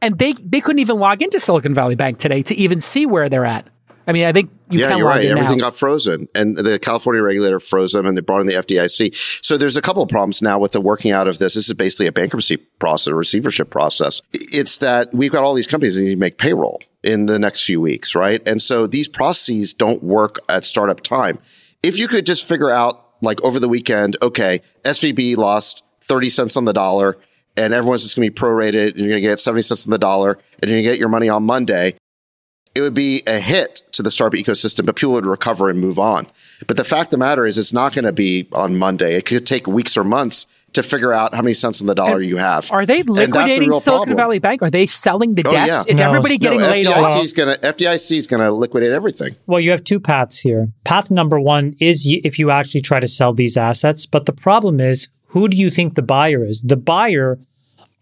and they they couldn't even log into Silicon Valley Bank today to even see where they're at. I mean, I think you yeah, you're right. Everything now. got frozen, and the California regulator froze them, and they brought in the FDIC. So there's a couple of problems now with the working out of this. This is basically a bankruptcy process, a receivership process. It's that we've got all these companies that need to make payroll in the next few weeks, right? And so these processes don't work at startup time. If you could just figure out, like over the weekend, okay, SVB lost 30 cents on the dollar, and everyone's just going to be prorated, and you're going to get 70 cents on the dollar, and you're going to get your money on Monday it would be a hit to the startup ecosystem, but people would recover and move on. But the fact of the matter is, it's not going to be on Monday. It could take weeks or months to figure out how many cents on the dollar you have. Are they And that's the liquidating Silicon problem. Valley Bank? Are they selling the Oh, desks? yeah. Is No. everybody No, getting laid off? FDIC is going to FDIC is going to liquidate everything. Well, you have two paths here. Path number one is if you actually try to sell these assets. But the problem is, who do you think the buyer is? The buyer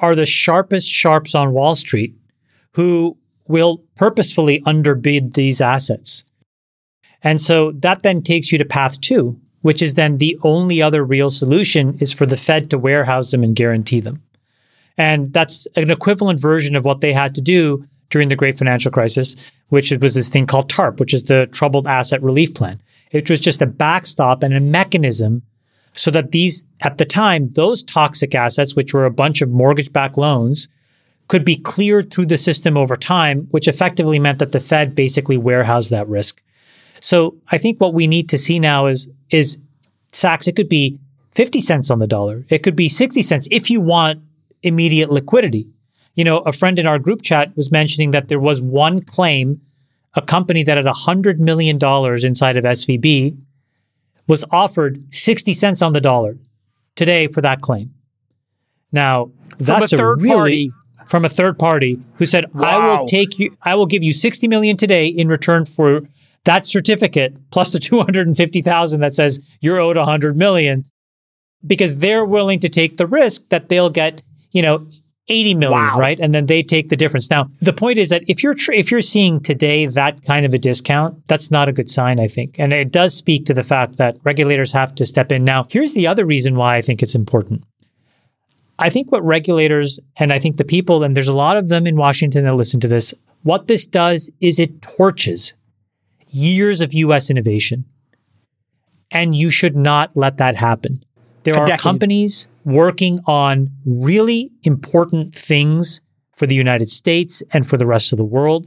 are the sharpest sharps on Wall Street who will purposefully underbid these assets. And so that then takes you to path two, which is then the only other real solution is for the Fed to warehouse them and guarantee them. And that's an equivalent version of what they had to do during the great financial crisis, which was this thing called TARP, which is the Troubled Asset Relief Plan. It was just a backstop and a mechanism so that these, at the time, those toxic assets, which were a bunch of mortgage backed loans, could be cleared through the system over time, which effectively meant that the Fed basically warehoused that risk. So I think what we need to see now is, is Sacks, it could be 50 cents on the dollar. It could be 60 cents if you want immediate liquidity. You know, a friend in our group chat was mentioning that there was one claim, a company that had $100 million inside of SVB was offered 60 cents on the dollar today for that claim. Now, that's a third really, party. From a third party who said, "I will take you I will give you 60 million today in return for that certificate plus the 250,000 that says you're owed a 100 million because they're willing to take the risk that they'll get, you know, 80 million, Wow. right? And then they take the difference. Now, the point is that if you're tr- if you're seeing today that kind of a discount, that's not a good sign, I think. And it does speak to the fact that regulators have to step in. Now, here's the other reason why I think it's important. I think what regulators and I think the people, and there's a lot of them in Washington that listen to this, what this does is it torches years of US innovation. And you should not let that happen. There A are decade. companies working on really important things for the United States and for the rest of the world.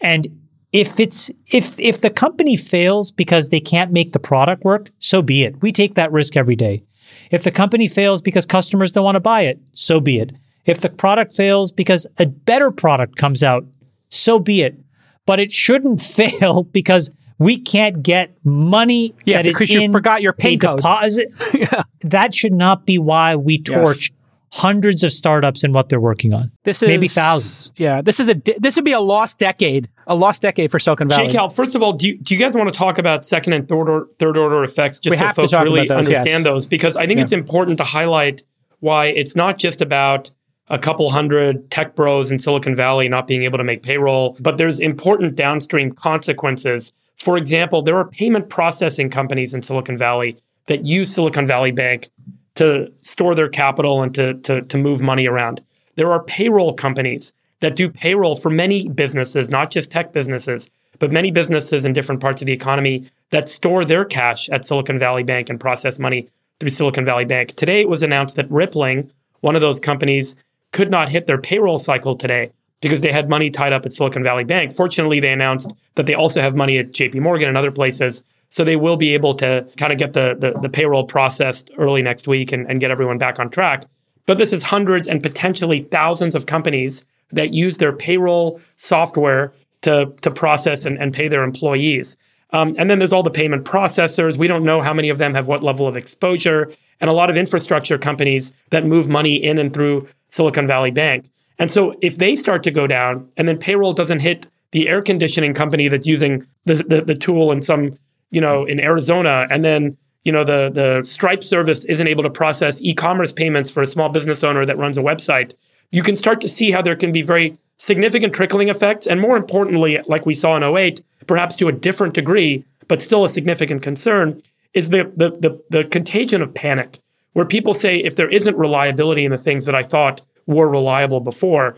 And if it's if if the company fails because they can't make the product work, so be it. We take that risk every day. If the company fails because customers don't want to buy it, so be it. If the product fails because a better product comes out, so be it. But it shouldn't fail because we can't get money Yeah, that is because you forgot your code. deposit. That should not be why we torch hundreds of startups and what they're working on. This is maybe thousands. Yeah, this is a this would be a lost decade, a lost decade for Silicon Valley. Jake Cal, first of all, do you, do you guys want to talk about second and third order, third order effects just We so have to folks talk really those, understand yes. those? Because I think it's important to highlight why it's not just about a couple hundred tech bros in Silicon Valley not being able to make payroll, but there's important downstream consequences. For example, there are payment processing companies in Silicon Valley that use Silicon Valley Bank to store their capital and to, to, to move money around. There are payroll companies that do payroll for many businesses, not just tech businesses, but many businesses in different parts of the economy that store their cash at Silicon Valley Bank and process money through Silicon Valley Bank. Today it was announced that Rippling, one of those companies, could not hit their payroll cycle today. because they had money tied up at Silicon Valley Bank. Fortunately, they announced that they also have money at JP Morgan and other places. So they will be able to kind of get the, the, the payroll processed early next week and, and get everyone back on track. But this is hundreds and potentially thousands of companies that use their payroll software to, to process and, and pay their employees. Um, and then there's all the payment processors. We don't know how many of them have what level of exposure, and a lot of infrastructure companies that move money in and through Silicon Valley Bank. And so if they start to go down and then payroll doesn't hit the air conditioning company that's using the, the, the tool in some, you know, in Arizona, and then you know the the Stripe service isn't able to process e-commerce payments for a small business owner that runs a website, you can start to see how there can be very significant trickling effects, and more importantly, like we saw in 08, perhaps to a different degree, but still a significant concern, is the the the, the contagion of panic, where people say if there isn't reliability in the things that I thought were reliable before,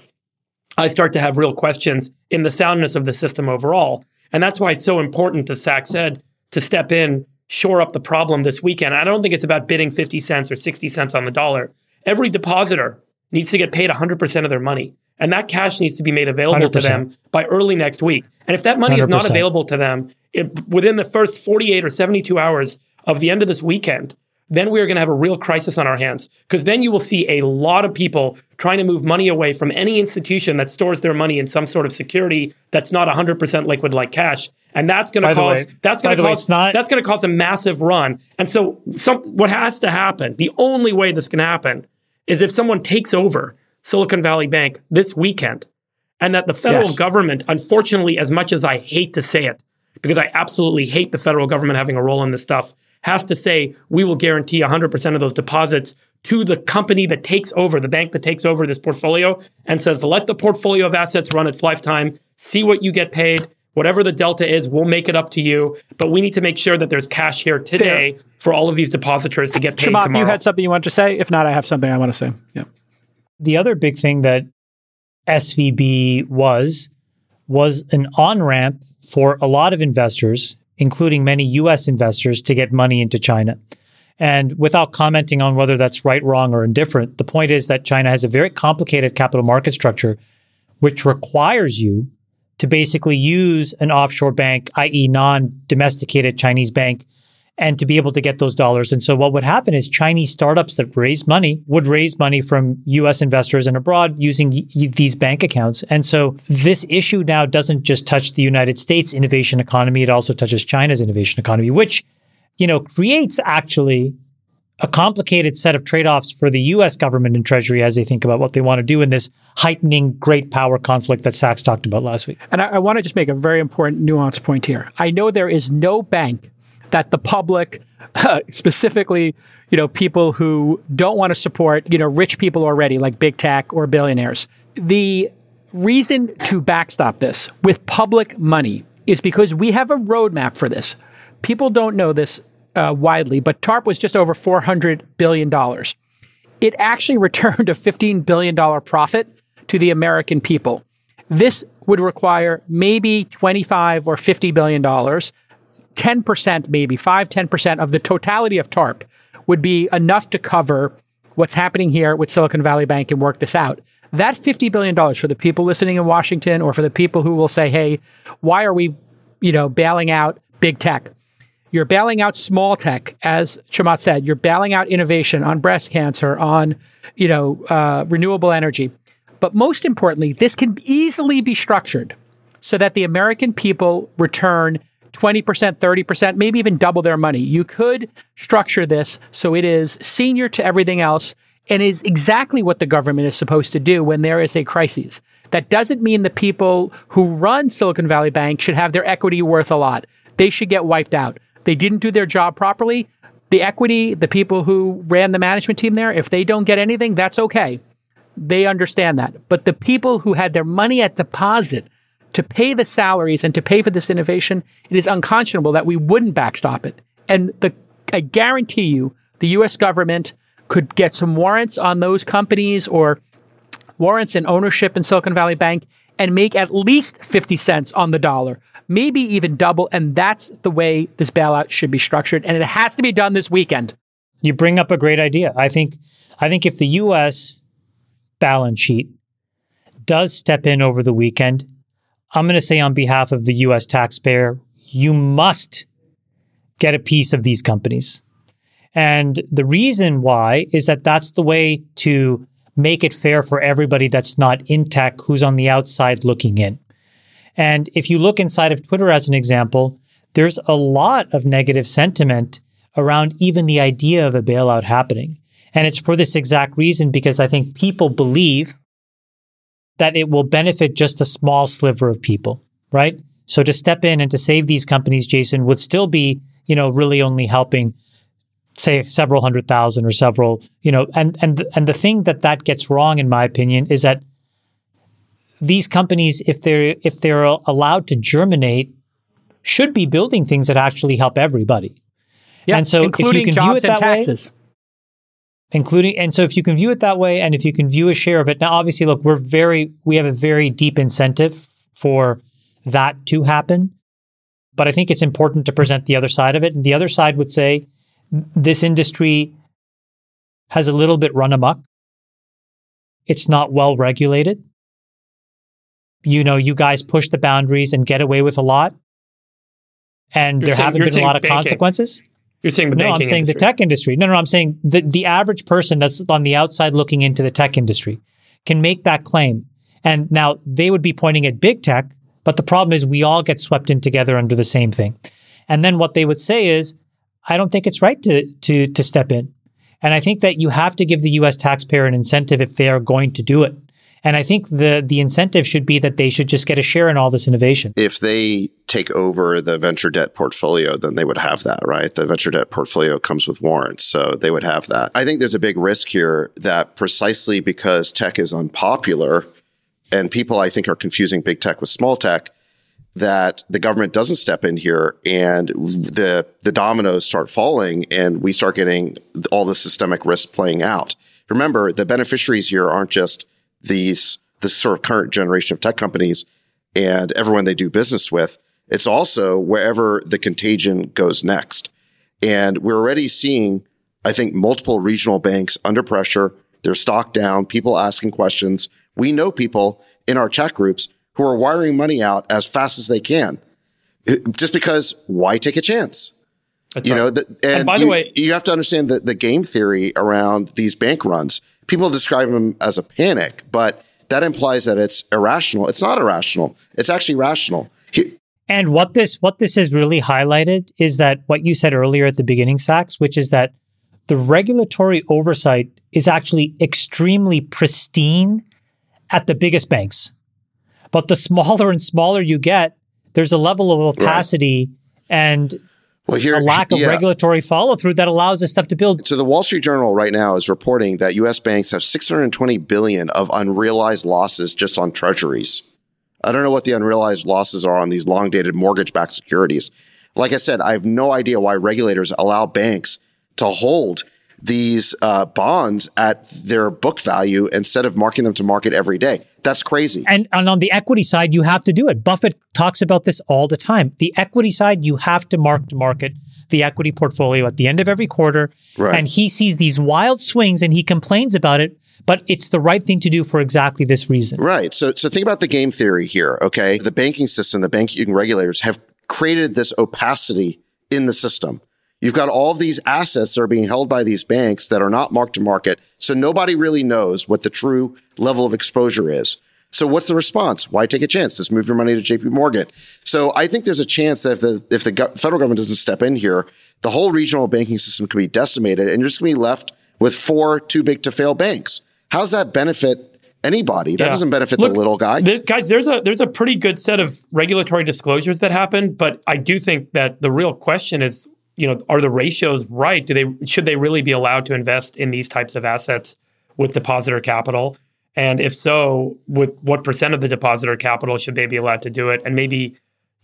I start to have real questions in the soundness of the system overall. And that's why it's so important, as Sacks said, to step in, shore up the problem this weekend. I don't think it's about bidding 50 cents or 60 cents on the dollar. Every depositor needs to get paid 100% of their money. And that cash needs to be made available 100%. to them by early next week. And if that money 100%. is not available to them it, within the first 48 or 72 hours of the end of this weekend, then we are going to have a real crisis on our hands. Because then you will see a lot of people trying to move money away from any institution that stores their money in some sort of security that's not 100% liquid like cash. And that's going to cause way, that's going to cause not, that's going to cause a massive run. And so some what has to happen the only way this can happen is if someone takes over Silicon Valley Bank this weekend and that the federal yes. government unfortunately as much as I hate to say it because I absolutely hate the federal government having a role in this stuff has to say we will guarantee 100% of those deposits to the company that takes over, the bank that takes over this portfolio, and says, let the portfolio of assets run its lifetime, see what you get paid. Whatever the delta is, we'll make it up to you. But we need to make sure that there's cash here today Fair. for all of these depositors to get paid Chamath, tomorrow. you had something you want to say? If not, I have something I want to say. Yeah. The other big thing that SVB was was an on ramp for a lot of investors including many US investors, to get money into China. And without commenting on whether that's right, wrong, or indifferent, the point is that China has a very complicated capital market structure, which requires you to basically use an offshore bank, i.e., non domesticated Chinese bank, and to be able to get those dollars. And so what would happen is Chinese startups that raise money would raise money from US investors and abroad using y- these bank accounts. And so this issue now doesn't just touch the United States innovation economy, it also touches China's innovation economy, which, you know, creates actually a complicated set of trade-offs for the US government and treasury as they think about what they want to do in this heightening great power conflict that Sacks talked about last week. And I, I want to just make a very important nuance point here. I know there is no bank that the public, uh, specifically, you know, people who don't want to support, you know, rich people already, like big tech or billionaires. The reason to backstop this with public money is because we have a roadmap for this. People don't know this uh, widely, but TARP was just over $400 billion. It actually returned a $15 billion profit to the American people. This would require maybe 25 or 50 billion dollars 10%, maybe 5, 10% of the totality of TARP would be enough to cover what's happening here with Silicon Valley Bank and work this out. That $50 billion for the people listening in Washington or for the people who will say, hey, why are we, you know, bailing out big tech? You're bailing out small tech, as Chamath said. You're bailing out innovation on breast cancer, on, you know, uh, renewable energy. But most importantly, this can easily be structured so that the American people return 20%, 30%, maybe even double their money. You could structure this so it is senior to everything else and is exactly what the government is supposed to do when there is a crisis. That doesn't mean the people who run Silicon Valley Bank should have their equity worth a lot. They should get wiped out. They didn't do their job properly. The equity, the people who ran the management team there, if they don't get anything, that's okay. They understand that. But the people who had their money at deposit to pay the salaries and to pay for this innovation, it is unconscionable that we wouldn't backstop it. And the, I guarantee you, the US government could get some warrants on those companies or warrants and ownership in Silicon Valley Bank and make at least 50 cents on the dollar, maybe even double. And that's the way this bailout should be structured. And it has to be done this weekend. You bring up a great idea. I think, I think if the US balance sheet does step in over the weekend, I'm going to say on behalf of the US taxpayer, you must get a piece of these companies. And the reason why is that that's the way to make it fair for everybody that's not in tech who's on the outside looking in. And if you look inside of Twitter as an example, there's a lot of negative sentiment around even the idea of a bailout happening. And it's for this exact reason because I think people believe that it will benefit just a small sliver of people, right? So to step in and to save these companies, Jason, would still be, you know, really only helping say several hundred thousand or several, you know, and and and the thing that that gets wrong in my opinion is that these companies if they're if they're allowed to germinate should be building things that actually help everybody. Yeah, and so if you including can view jobs it and that way- taxes. Including and so if you can view it that way and if you can view a share of it now obviously look we're very we have a very deep incentive for that to happen. But i think it's important to present the other side of it. And the other side would say this industry has a little bit run amok. It's not well regulated. You know you guys push the boundaries and get away with a lot. And You're there saying- haven't been a lot of banking. consequences You're saying the no, I'm banking saying the tech industry. No, no, I'm saying the, the average person that's on the outside looking into the tech industry can make that claim. And now they would be pointing at big tech, but the problem is we all get swept in together under the same thing. And then what they would say is, I don't think it's right to to to step in. And I think that you have to give the US taxpayer an incentive if they are going to do it. And I think the the incentive should be that they should just get a share in all this innovation. If they take over the venture debt portfolio, then they would have that, right? The venture debt portfolio comes with warrants, so they would have that. I think there's a big risk here that precisely because tech is unpopular and people I think are confusing big tech with small tech, that the government doesn't step in here and the the dominoes start falling and we start getting all the systemic risk playing out. Remember, the beneficiaries here aren't just these this sort of current generation of tech companies and everyone they do business with. It's also wherever the contagion goes next. And we're already seeing, I think, multiple regional banks under pressure. Their stock down, people asking questions. We know people in our chat groups who are wiring money out as fast as they can. Just because why take a chance? That's You right. know, the, and, And by the you, way- you have to understand the, the game theory around these bank runs. People describe them as a panic, but that implies that it's irrational. It's not irrational. It's actually rational. And what this what this has really highlighted is that what you said earlier at the beginning, Sacks, which is that the regulatory oversight is actually extremely pristine at the biggest banks. But the smaller and smaller you get, there's a level of opacity and well, here a lack of yeah. regulatory follow through that allows this stuff to build. So the Wall Street Journal right now is reporting that U.S. banks have 620 billion of unrealized losses just on treasuries. I don't know what the unrealized losses are on these long dated mortgage backed securities. Like I said, I have no idea why regulators allow banks to hold these uh, bonds at their book value instead of marking them to market every day. That's crazy. And, and on the equity side, you have to do it. Buffett talks about this all the time. The equity side, you have to mark to market the equity portfolio at the end of every quarter. Right. And he sees these wild swings and he complains about it, but it's the right thing to do for exactly this reason. Right. So, so think about the game theory here. Okay. The banking system, the banking regulators have created this opacity in the system. You've got all these assets that are being held by these banks that are not marked to market. So nobody really knows what the true level of exposure is. So what's the response? Why take a chance? Just move your money to JP Morgan. So I think there's a chance that if the, if the federal government doesn't step in here, the whole regional banking system could be decimated and you're just going to be left with four too big to fail banks. How's that benefit anybody? That Yeah. doesn't benefit Look, the little guy. There- guys, there's a there's a pretty good set of regulatory disclosures that happen, but I do think that the real question is, you know, are the ratios right? Do they should they really be allowed to invest in these types of assets with depositor capital? And if so, with what percent of the depositor capital should they be allowed to do it? And maybe,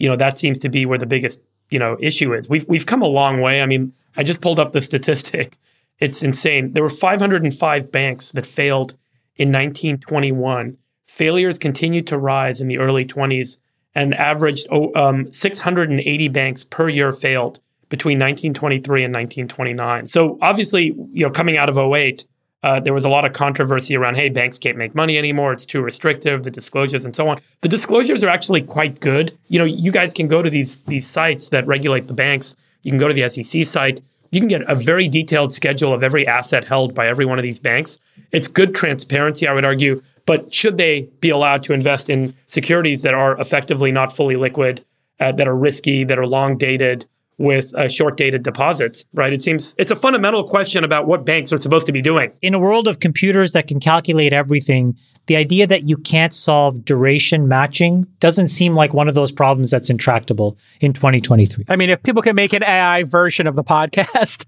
you know, that seems to be where the biggest, you know, issue is. We've we've come a long way. I mean, I just pulled up the statistic. It's insane. There were 505 banks that failed in 1921. Failures continued to rise in the early 20s and averaged oh, um, 680 banks per year failed between 1923 and 1929. So obviously, you know, coming out of 08, Uh, there was a lot of controversy around, hey, banks can't make money anymore. It's too restrictive, the disclosures and so on. The disclosures are actually quite good. You know, you guys can go to these these sites that regulate the banks. You can go to the SEC site. You can get a very detailed schedule of every asset held by every one of these banks. It's good transparency, I would argue. But should they be allowed to invest in securities that are effectively not fully liquid, uh, that are risky, that are long dated, with uh, short dated deposits, right? It seems it's a fundamental question about what banks are supposed to be doing. In a world of computers that can calculate everything, the idea that you can't solve duration matching doesn't seem like one of those problems that's intractable in 2023. I mean, if people can make an AI version of the podcast,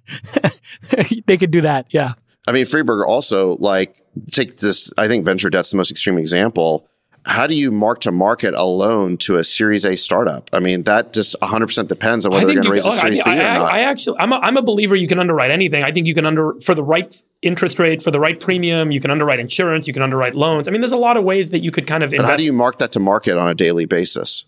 they could do that. Yeah. I mean, Friedberg also like take this. I think venture debt's the most extreme example how do you mark to market a loan to a Series A startup? I mean, that just 100% depends on whether they're going to raise a oh, Series I, B or I, not. I actually, I'm a, I'm a believer you can underwrite anything. I think you can under for the right interest rate, for the right premium, you can underwrite insurance, you can underwrite loans. I mean, there's a lot of ways that you could kind of. But how do you mark that to market on a daily basis?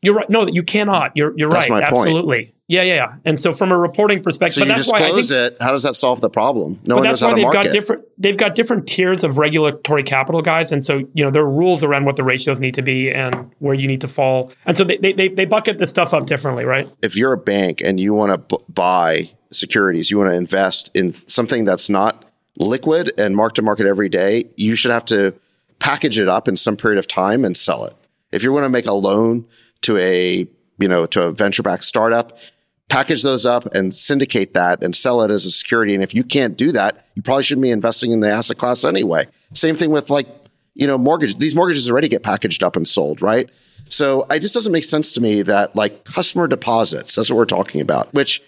You're right. No, you cannot. You're you're That's right. my point. Yeah, yeah, yeah. And so from a reporting perspective, So but you that's why I think it. How does that solve the problem? No one that's knows how to they've market. got different they've got different tiers of regulatory capital guys and so you know there are rules around what the ratios need to be and where you need to fall and so they they, they, they bucket this stuff up differently right if you're a bank and you want to b- buy securities, you want to invest in something that's not liquid and mark to market every day, you should have to package it up in some period of time and sell it. If you want to make a loan to a, you know, to a venture backed startup, package those up and syndicate that and sell it as a security. And if you can't do that, you probably shouldn't be investing in the asset class anyway. Same thing with like, you know, mortgage. These mortgages already get packaged up and sold, right? So it just doesn't make sense to me that like customer deposits, that's what we're talking about, which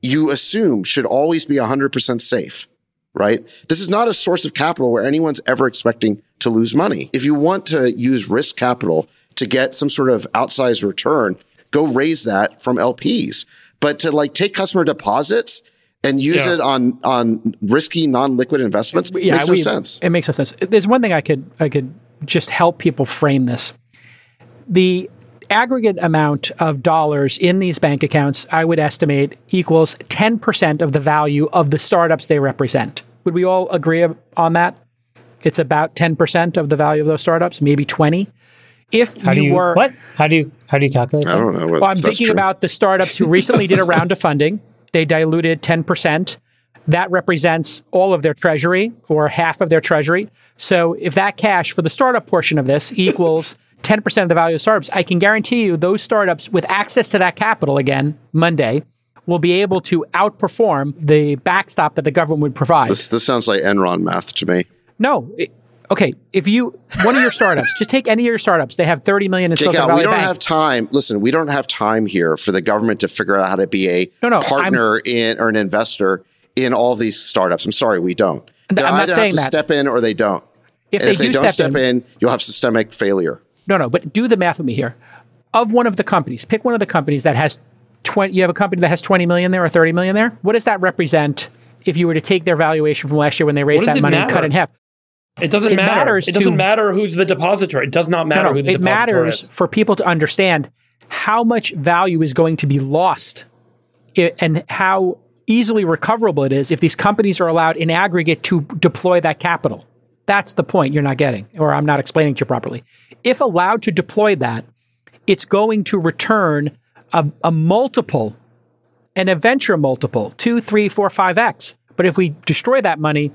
you assume should always be 100% safe, right? This is not a source of capital where anyone's ever expecting to lose money. If you want to use risk capital to get some sort of outsized return, go raise that from LPs. But to like take customer deposits and use Yeah. it on on risky non-liquid investments makes no we- sense. It makes no sense. There's one thing I could I could just help people frame this. The aggregate amount of dollars in these bank accounts, I would estimate, equals 10% of the value of the startups they represent. Would we all agree on that? It's about 10% of the value of those startups, maybe 20. If How do you you were what? How do you how do you calculate I don't know. well, I'm thinking about the startups who recently did a round of funding. They diluted 10%. That represents all of their treasury or half of their treasury. So if that cash for the startup portion of this equals 10% of the value of startups, I can guarantee you those startups with access to that capital again Monday will be able to outperform the backstop that the government would provide. This, this sounds like Enron math to me. no. it- okay, if you one of your startups, just take any of your startups. They have 30 million in Jake, Silicon out, Valley we don't Bank. have time. Listen, we don't have time here for the government to figure out how to be a No, no, partner in or an investor in all these startups. I'm sorry, we don't. They I'm not either saying have to that. step in or they don't. If and they if they do don't step step in- in, you'll have systemic failure. No, no, but do the math with me here. Of one of the companies, pick one of the companies that has 20, you have a company that has 20 million there or 30 million there. What does that represent if you were to take their valuation from last year when they raised that it money and cut it in half? It doesn't It matter matters it doesn't to- matter who's the depositor it does not matter No, no, who the it depositor matters is for people to understand how much value is going to be lost and how easily recoverable it is if these companies are allowed in aggregate to deploy that capital. That's the point you're not getting, or I'm not explaining to you properly. If allowed to deploy that, it's going to return a, a multiple, an venture multiple, two, three, four, five X. But if we destroy that money,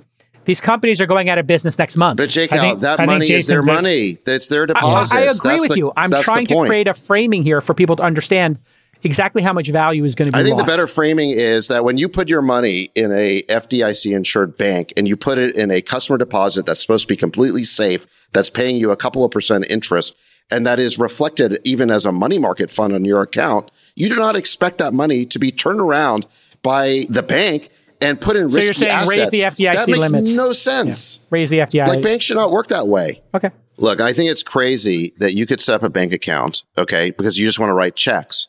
these companies are going out of business next month. But Jake, think- that I money is their did- money. That's their I, deposits. I agree That's with the- you. I'm trying to create a framing here for people to understand exactly how much value is going to be I think lost. the better framing is that when you put your money in a FDIC insured bank and you put it in a customer deposit that's supposed to be completely safe, that's paying you a couple of percent interest, and that is reflected even as a money market fund on your account, you do not expect that money to be turned around by the bank and put in So risky you're saying assets. raise the FDIC that makes limits. no sense. Raise the FDI. Like banks should not work that way. okay. Look, I think it's crazy that you could set up a bank account, okay, because you just want to write checks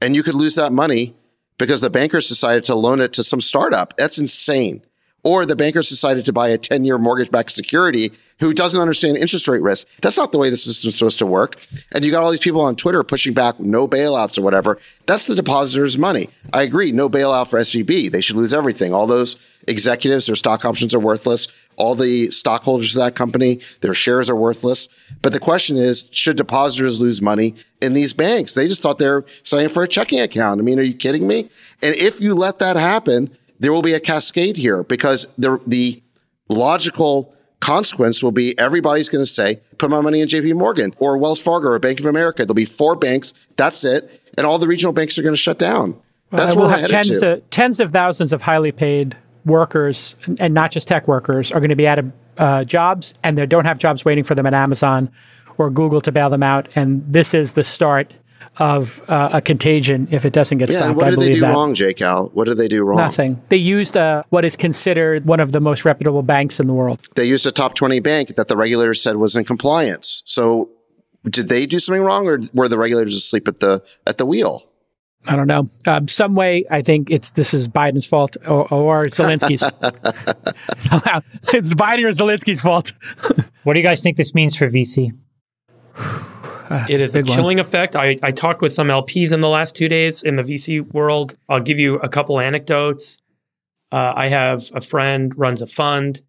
and you could lose that money because the bankers decided to loan it to some startup. That's insane. Or the bankers decided to buy a 10 year mortgage backed security who doesn't understand interest rate risk. That's not the way the system's supposed to work. And you got all these people on Twitter pushing back no bailouts or whatever. That's the depositor's money. I agree. No bailout for SVB. They should lose everything. All those executives, their stock options are worthless. all the stockholders of that company, their shares are worthless. But the question is, should depositors lose money in these banks? They just thought they're signing for a checking account. I mean, are you kidding me? And if you let that happen, there will be a cascade here because the, the logical consequence will be everybody's going to say, put my money in JP Morgan or Wells Fargo or Bank of America. There'll be four banks. That's it. And all the regional banks are going to shut down. That's we'll where we're have tens to. of, tens of thousands of highly paid workers, and not just tech workers, are going to be out of uh, jobs, and they don't have jobs waiting for them at Amazon or Google to bail them out. And this is the start of uh, a contagion if it doesn't get yeah, stopped. and what I did they believe do that. wrong, J-Cal? What did they do wrong? Nothing. They used uh, what is considered one of the most reputable banks in the world. They used a top 20 bank that the regulators said was in compliance. So did they do something wrong or were the regulators asleep at the, at the wheel? I don't know. Um, some way, I think it's this is Biden's fault or, or Zelensky's. it's Biden or Zelensky's fault. What do you guys think this means for VC? It is a one. chilling effect. I, I talked with some LPs in the last two days in the VC world. I'll give you a couple anecdotes. Uh, I have a friend runs a fund.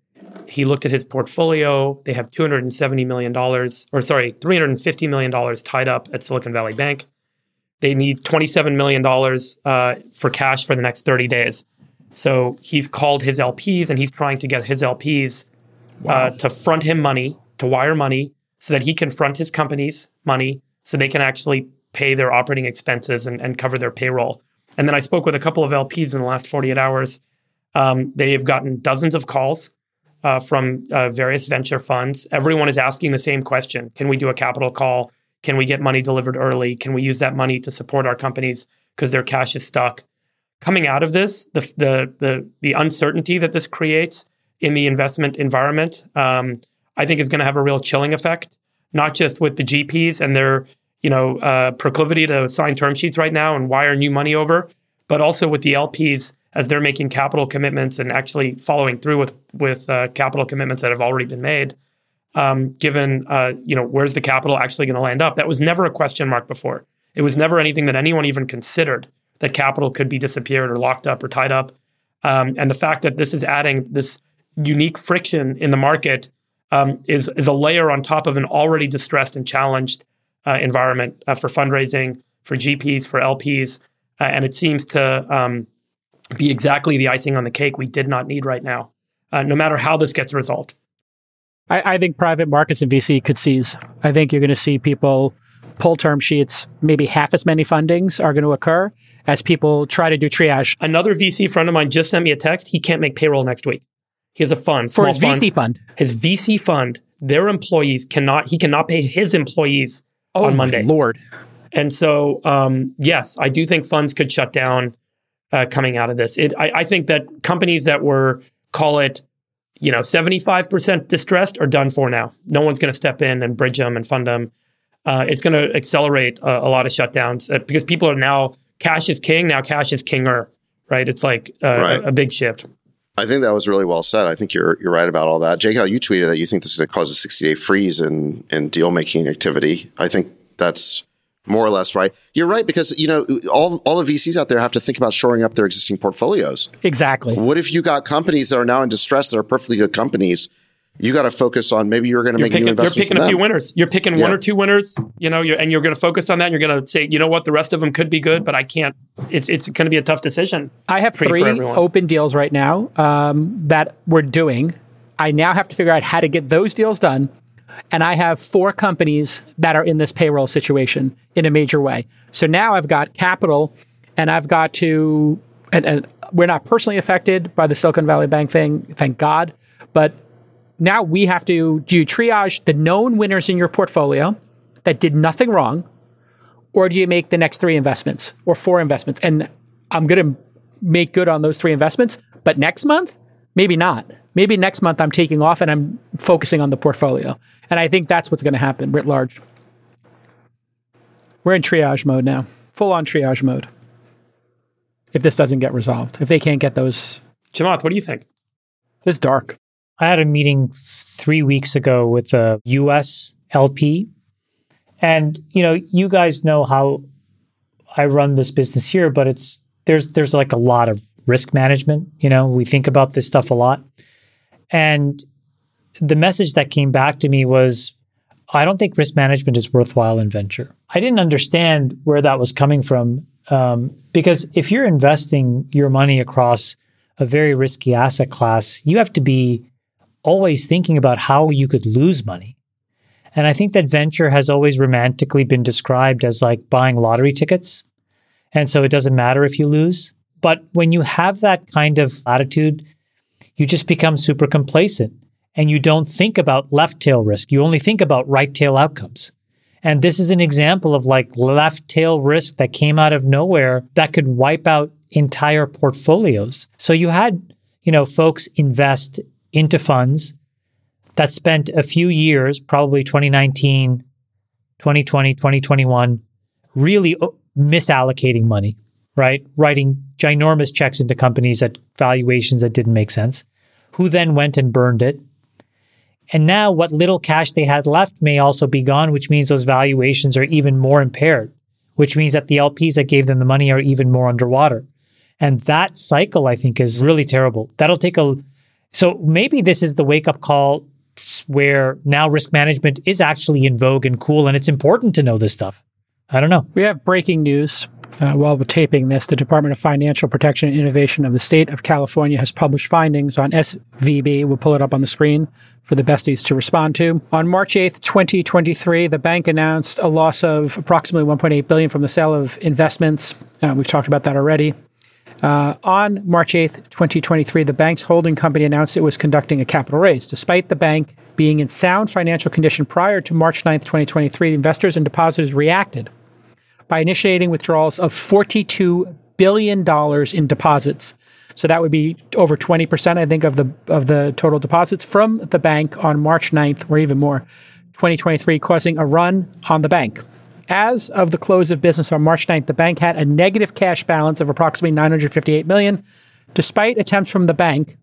He looked at his portfolio. They have $270 million, or sorry, $350 million tied up at Silicon Valley Bank. They need $27 million uh, for cash for the next 30 days. So he's called his LPs and he's trying to get his LPs uh, to front him money, to wire money, so that he can front his company's money so they can actually pay their operating expenses and, and cover their payroll. And then I spoke with a couple of LPs in the last 48 hours. Um, they've gotten dozens of calls uh, from uh, various venture funds. Everyone is asking the same question Can we do a capital call? Can we get money delivered early? Can we use that money to support our companies because their cash is stuck? Coming out of this, the, the, the, the uncertainty that this creates in the investment environment, um, I think is going to have a real chilling effect, not just with the GPs and their you know uh, proclivity to sign term sheets right now and wire new money over, but also with the LPs as they're making capital commitments and actually following through with with uh, capital commitments that have already been made. Um, given uh, you know where's the capital actually going to land up? That was never a question mark before. It was never anything that anyone even considered that capital could be disappeared or locked up or tied up. Um, and the fact that this is adding this unique friction in the market um, is is a layer on top of an already distressed and challenged uh, environment uh, for fundraising, for GPs, for LPs, uh, and it seems to um, be exactly the icing on the cake we did not need right now, uh, no matter how this gets resolved. I, I think private markets and VC could seize. I think you're going to see people pull term sheets. Maybe half as many fundings are going to occur as people try to do triage Another VC friend of mine just sent me a text. He can't make payroll next week. He has a fund for small his VC fund. His VC fund, their employees cannot. He cannot pay his employees Oh, on my Monday. Lord. And so, um, yes, I do think funds could shut down uh, coming out of this. It, I, I think that companies that were, call it, you know, 75% distressed are done for now. No one's going to step in and bridge them and fund them. Uh, it's going to accelerate a, a lot of shutdowns uh, because people are now, cash is king, now cash is kinger, right? It's like uh, Right. a, a big shift. I think that was really well said. I think you're you're right about all that. Jake, how you tweeted that you think this is going to cause a 60 day freeze in in deal making activity. I think that's more or less right. You're right because you know all all the VCs out there have to think about shoring up their existing portfolios. Exactly. What if you got companies that are now in distress that are perfectly good companies? You got to focus on maybe you're going to You're make new picking, you're picking in a few winners. You're picking one or two winners, you know, you're, and you're going to focus on that. And you're going to say, you know what, the rest of them could be good, but I can't. It's it's going to be a tough decision. I have for- for three open deals right now um, that we're doing. I now have to figure out how to get those deals done. And I have four companies that are in this payroll situation in a major way. So now I've got capital and I've got to, and, and we're not personally affected by the Silicon Valley Bank thing, thank God. But now we have to do you triage the known winners in your portfolio that did nothing wrong, or do you make the next three investments or four investments? And I'm going to make good on those three investments. But next month, maybe not. Maybe next month I'm taking off and I'm focusing on the portfolio. And I think that's what's going to happen writ large. We're in triage mode now, full on triage mode. If this doesn't get resolved, if they can't get those, Chamath, what do you think? this is dark. I had a meeting three weeks ago with a US LP. And, you know, you guys know how I run this business here, but it's there's there's like a lot of risk management. You know, we think about this stuff a lot. And the message that came back to me was I don't think risk management is worthwhile in venture. I didn't understand where that was coming from um, because if you're investing your money across a very risky asset class, you have to be always thinking about how you could lose money. And I think that venture has always romantically been described as like buying lottery tickets. And so it doesn't matter if you lose. But when you have that kind of attitude, you just become super complacent and you don't think about left tail risk. You only think about right tail outcomes. And this is an example of like left tail risk that came out of nowhere that could wipe out entire portfolios. So you had, you know, folks invest into funds that spent a few years, probably 2019, 2020, 2021, really uh, misallocating money, right? Writing ginormous checks into companies at valuations that didn't make sense, who then went and burned it. And now what little cash they had left may also be gone, which means those valuations are even more impaired, which means that the LPs that gave them the money are even more underwater. And that cycle, I think, is really terrible. That'll take a, so maybe this is the wake up call where now risk management is actually in vogue and cool, and it's important to know this stuff. I don't know. We have breaking news. Uh, while we're taping this, the Department of Financial Protection and Innovation of the state of California has published findings on SVB. We'll pull it up on the screen for the besties to respond to. On March 8th, 2023, the bank announced a loss of approximately 1.8 billion from the sale of investments. Uh, we've talked about that already. Uh, on March 8th, 2023, the bank's holding company announced it was conducting a capital raise. Despite the bank being in sound financial condition prior to March 9th, 2023, investors and depositors reacted by initiating withdrawals of $42 billion in deposits. So that would be over 20%, I think, of the of the total deposits from the bank on March 9th, or even more, 2023, causing a run on the bank. As of the close of business on March 9th, the bank had a negative cash balance of approximately 958 million, despite attempts from the bank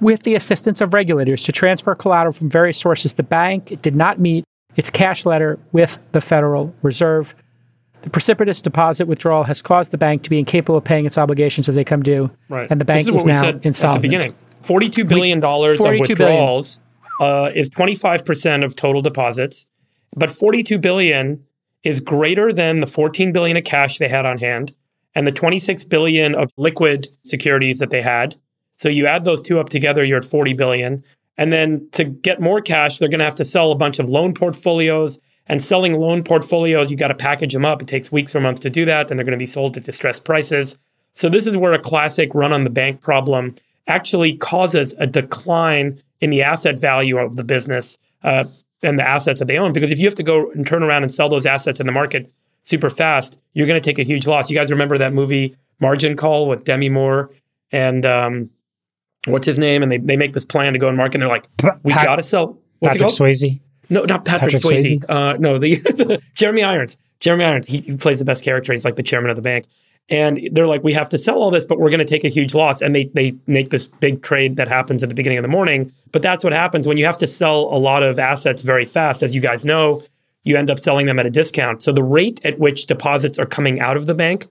with the assistance of regulators to transfer collateral from various sources. The bank did not meet its cash letter with the Federal Reserve. The precipitous deposit withdrawal has caused the bank to be incapable of paying its obligations as they come due, Right. and the bank this is, is, now insolvent. At the beginning, forty-two billion dollars of 42 billion. withdrawals uh, is twenty-five percent of total deposits, but forty-two billion is greater than the fourteen billion of cash they had on hand and the twenty-six billion of liquid securities that they had. So you add those two up together, you're at forty billion. And then to get more cash, they're going to have to sell a bunch of loan portfolios. And selling loan portfolios, you got to package them up. It takes weeks or months to do that, and they're going to be sold at distressed prices. So this is where a classic run on the bank problem actually causes a decline in the asset value of the business uh, and the assets that they own. Because if you have to go and turn around and sell those assets in the market super fast, you're going to take a huge loss. You guys remember that movie Margin Call with Demi Moore and um, what's his name? And they, they make this plan to go and market. And they're like, we Pat- got to sell. What's Patrick? Swayze. No, not Patrick, Patrick Swayze. Swayze? Uh, no, the Jeremy Irons. Jeremy Irons. He, he plays the best character. He's like the chairman of the bank. And they're like, we have to sell all this, but we're going to take a huge loss. And they they make this big trade that happens at the beginning of the morning. But that's what happens when you have to sell a lot of assets very fast. As you guys know, you end up selling them at a discount. So the rate at which deposits are coming out of the bank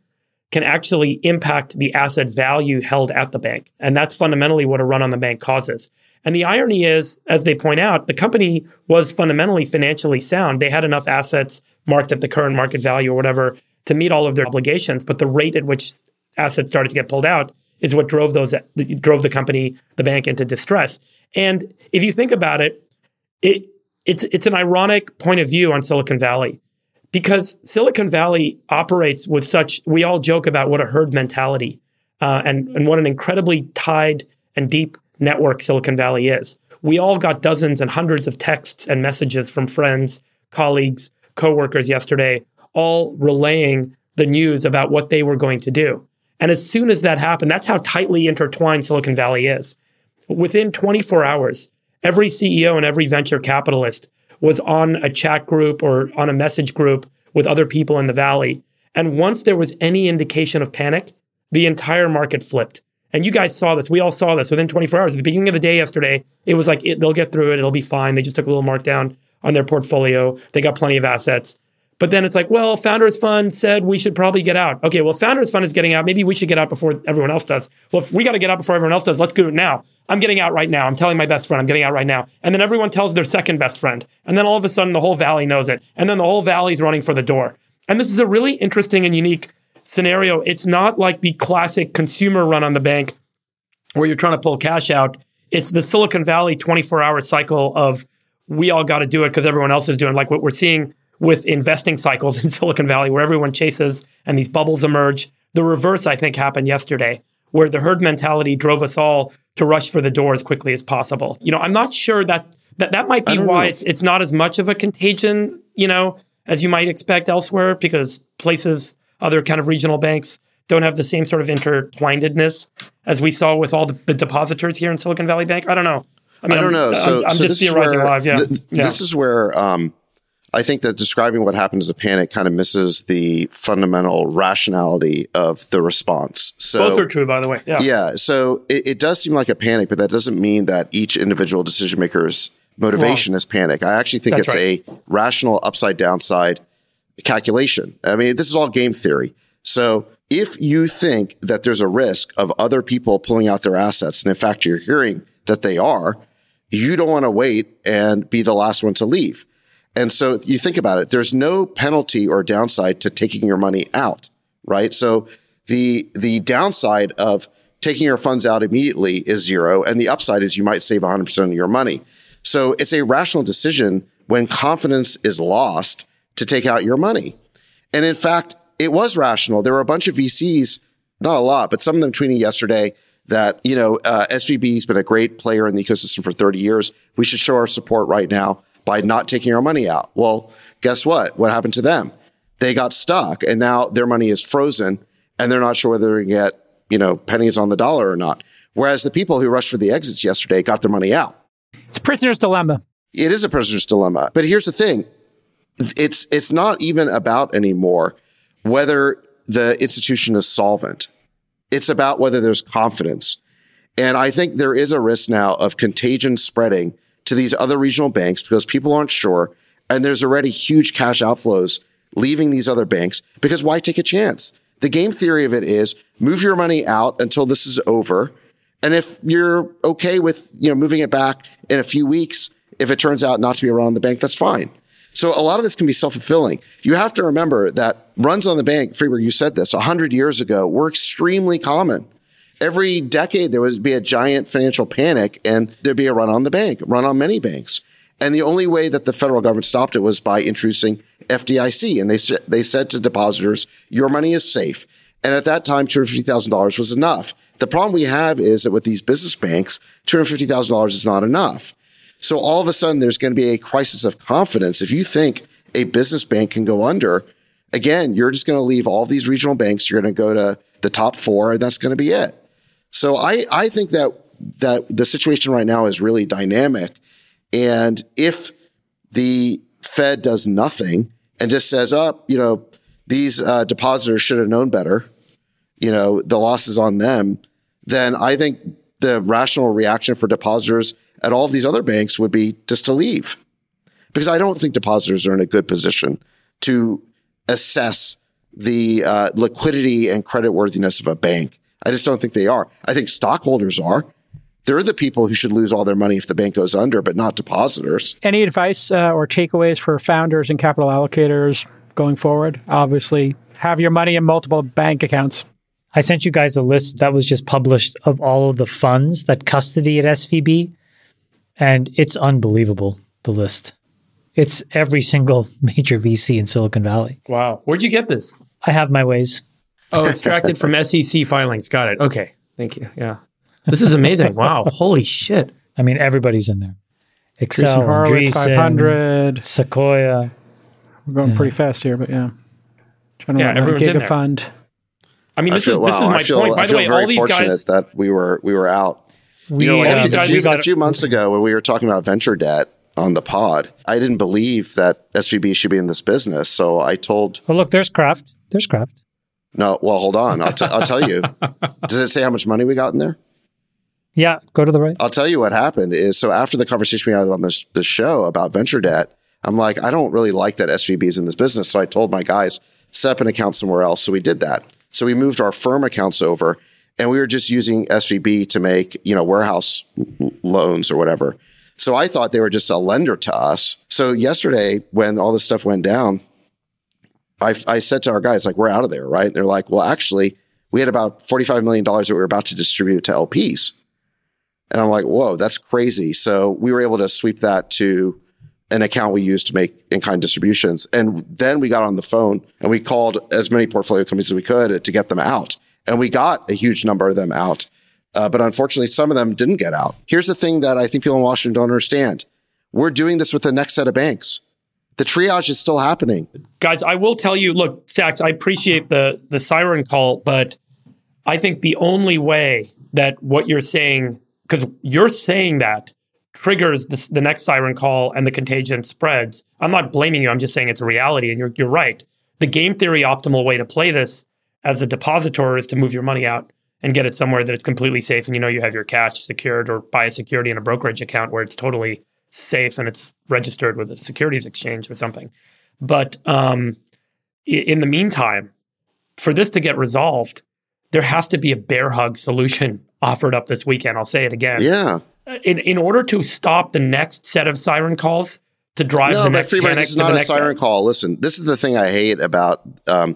can actually impact the asset value held at the bank. And that's fundamentally what a run on the bank causes. And the irony is, as they point out, the company was fundamentally financially sound. They had enough assets marked at the current market value or whatever to meet all of their obligations. But the rate at which assets started to get pulled out is what drove those drove the company, the bank, into distress. And if you think about it, it it's it's an ironic point of view on Silicon Valley because Silicon Valley operates with such. We all joke about what a herd mentality uh, and and what an incredibly tied and deep network Silicon Valley is. We all got dozens and hundreds of texts and messages from friends, colleagues, coworkers yesterday, all relaying the news about what they were going to do. And as soon as that happened, that's how tightly intertwined Silicon Valley is. Within 24 hours, every CEO and every venture capitalist was on a chat group or on a message group with other people in the valley. And once there was any indication of panic, the entire market flipped. And you guys saw this. We all saw this within 24 hours. At the beginning of the day yesterday, it was like it, they'll get through it. It'll be fine. They just took a little markdown on their portfolio. They got plenty of assets. But then it's like, well, Founders Fund said we should probably get out. Okay, well, Founders Fund is getting out. Maybe we should get out before everyone else does. Well, if we got to get out before everyone else does, let's do it now. I'm getting out right now. I'm telling my best friend I'm getting out right now. And then everyone tells their second best friend. And then all of a sudden the whole valley knows it. And then the whole valley's running for the door. And this is a really interesting and unique scenario. It's not like the classic consumer run on the bank where you're trying to pull cash out. It's the Silicon Valley 24 hour cycle of we all got to do it because everyone else is doing like what we're seeing with investing cycles in Silicon Valley where everyone chases and these bubbles emerge. The reverse, I think, happened yesterday where the herd mentality drove us all to rush for the door as quickly as possible. You know, I'm not sure that that, that might be why know. it's it's not as much of a contagion, you know, as you might expect elsewhere because places, other kind of regional banks don't have the same sort of intertwinedness as we saw with all the, the depositors here in Silicon Valley Bank. I don't know. I, mean, I don't I'm- know. I'm, So, I'm so just theorizing where, live. Yeah. th- yeah. This is where um, I think that describing what happened as a panic kind of misses the fundamental rationality of the response. So Both are true, by the way. Yeah. Yeah. So it, it does seem like a panic, but that doesn't mean that each individual decision maker's motivation is panic. I actually think That's it's a rational upside downside calculation. I mean, this is all game theory. So if you think that there's a risk of other people pulling out their assets, and in fact, you're hearing that they are, you don't want to wait and be the last one to leave. And so you think about it, there's no penalty or downside to taking your money out, right? So the, the downside of taking your funds out immediately is zero. And the upside is you might save 100% of your money. So it's a rational decision when confidence is lost to take out your money. And in fact, it was rational. There were a bunch of VCs, not a lot, but some of them tweeting yesterday that, you know, uh, SVB has been a great player in the ecosystem for 30 years. We should show our support right now by not taking our money out. Well, guess what? What happened to them? They got stuck and now their money is frozen and they're not sure whether they're going to get, you know, pennies on the dollar or not. Whereas the people who rushed for the exits yesterday got their money out. It's prisoner's dilemma. It is a prisoner's dilemma. But here's the thing. It's it's not even about anymore whether the institution is solvent. It's about whether there's confidence. And I think there is a risk now of contagion spreading to these other regional banks because people aren't sure. And there's already huge cash outflows leaving these other banks because why take a chance? The game theory of it is move your money out until this is over. And if you're okay with, you know, moving it back in a few weeks, if it turns out not to be around the bank, that's fine. So a lot of this can be self-fulfilling. You have to remember that runs on the bank, Friedberg, you said this, 100 years ago, were extremely common. Every decade, there would be a giant financial panic and there'd be a run on the bank, run on many banks. And the only way that the federal government stopped it was by introducing FDIC. And they said, they said to depositors, your money is safe. And at that time, $250,000 was enough. The problem we have is that with these business banks, $250,000 is not enough. So all of a sudden, there's going to be a crisis of confidence. If you think a business bank can go under, again, you're just going to leave all these regional banks. You're going to go to the top four, and that's going to be it. So I, I think that that the situation right now is really dynamic. And if the Fed does nothing and just says, oh, you know, these uh, depositors should have known better, you know, the loss is on them, then I think the rational reaction for depositors at all of these other banks would be just to leave. Because I don't think depositors are in a good position to assess the uh, liquidity and credit worthiness of a bank. I just don't think they are. I think stockholders are. They're the people who should lose all their money if the bank goes under, but not depositors. Any advice uh, or takeaways for founders and capital allocators going forward? Obviously, have your money in multiple bank accounts. I sent you guys a list that was just published of all of the funds that custody at SVB, and it's unbelievable, the list. It's every single major VC in Silicon Valley. Wow. Where'd you get this? I have my ways. Oh, extracted from SEC filings. Got it. Okay. Thank you. Yeah. This is amazing. Wow. Holy shit. I mean, everybody's in there. Accel, Horowitz, Andreessen, 500. Sequoia. We're going pretty fast here, but yeah. Trying to Yeah, remember everyone's in there. Gigafund. I mean, I this feel, is this wow, is my I feel, point. By I the feel way, very all these fortunate guys. that we were we were out. We, You know, like all a, these few- a few, a few months ago when we were talking about venture debt on the pod, I didn't believe that SVB should be in this business. So I told, oh, look, there's Craft. There's Craft. No, well, hold on. I'll, t- I'll tell you. Does it say how much money we got in there? Yeah, go to the right. I'll tell you what happened is so after the conversation we had on this, this show about venture debt, I'm like, I don't really like that SVB is in this business. So I told my guys, set up an account somewhere else. So we did that. So we moved our firm accounts over and we were just using SVB to make, you know, warehouse loans or whatever. So I thought they were just a lender to us. So yesterday, when all this stuff went down, I, I said to our guys, like, we're out of there, right? They're like, well, actually, we had about $45 million that we were about to distribute to LPs. And I'm like, whoa, that's crazy. So we were able to sweep that to an account we used to make in kind distributions. And then we got on the phone and we called as many portfolio companies as we could to get them out. And we got a huge number of them out. Uh, but unfortunately, some of them didn't get out. Here's the thing that I think people in Washington don't understand. We're doing this with the next set of banks. The triage is still happening. Guys, I will tell you, look, Sacks, I appreciate the the siren call, but I think the only way that what you're saying, because you're saying that triggers the, the next siren call and the contagion spreads. I'm not blaming you. I'm just saying it's a reality, and you're you're right. The game theory optimal way to play this as a depositor is to move your money out and get it somewhere that it's completely safe and you know you have your cash secured or buy a security in a brokerage account where it's totally safe and it's registered with a securities exchange or something. But um, in the meantime, for this to get resolved, there has to be a bear hug solution offered up this weekend. I'll say it again. Yeah. In in order to stop the next set of siren calls to drive No, the next Freeman, panic this is not a siren call. Listen, this is the thing I hate about um,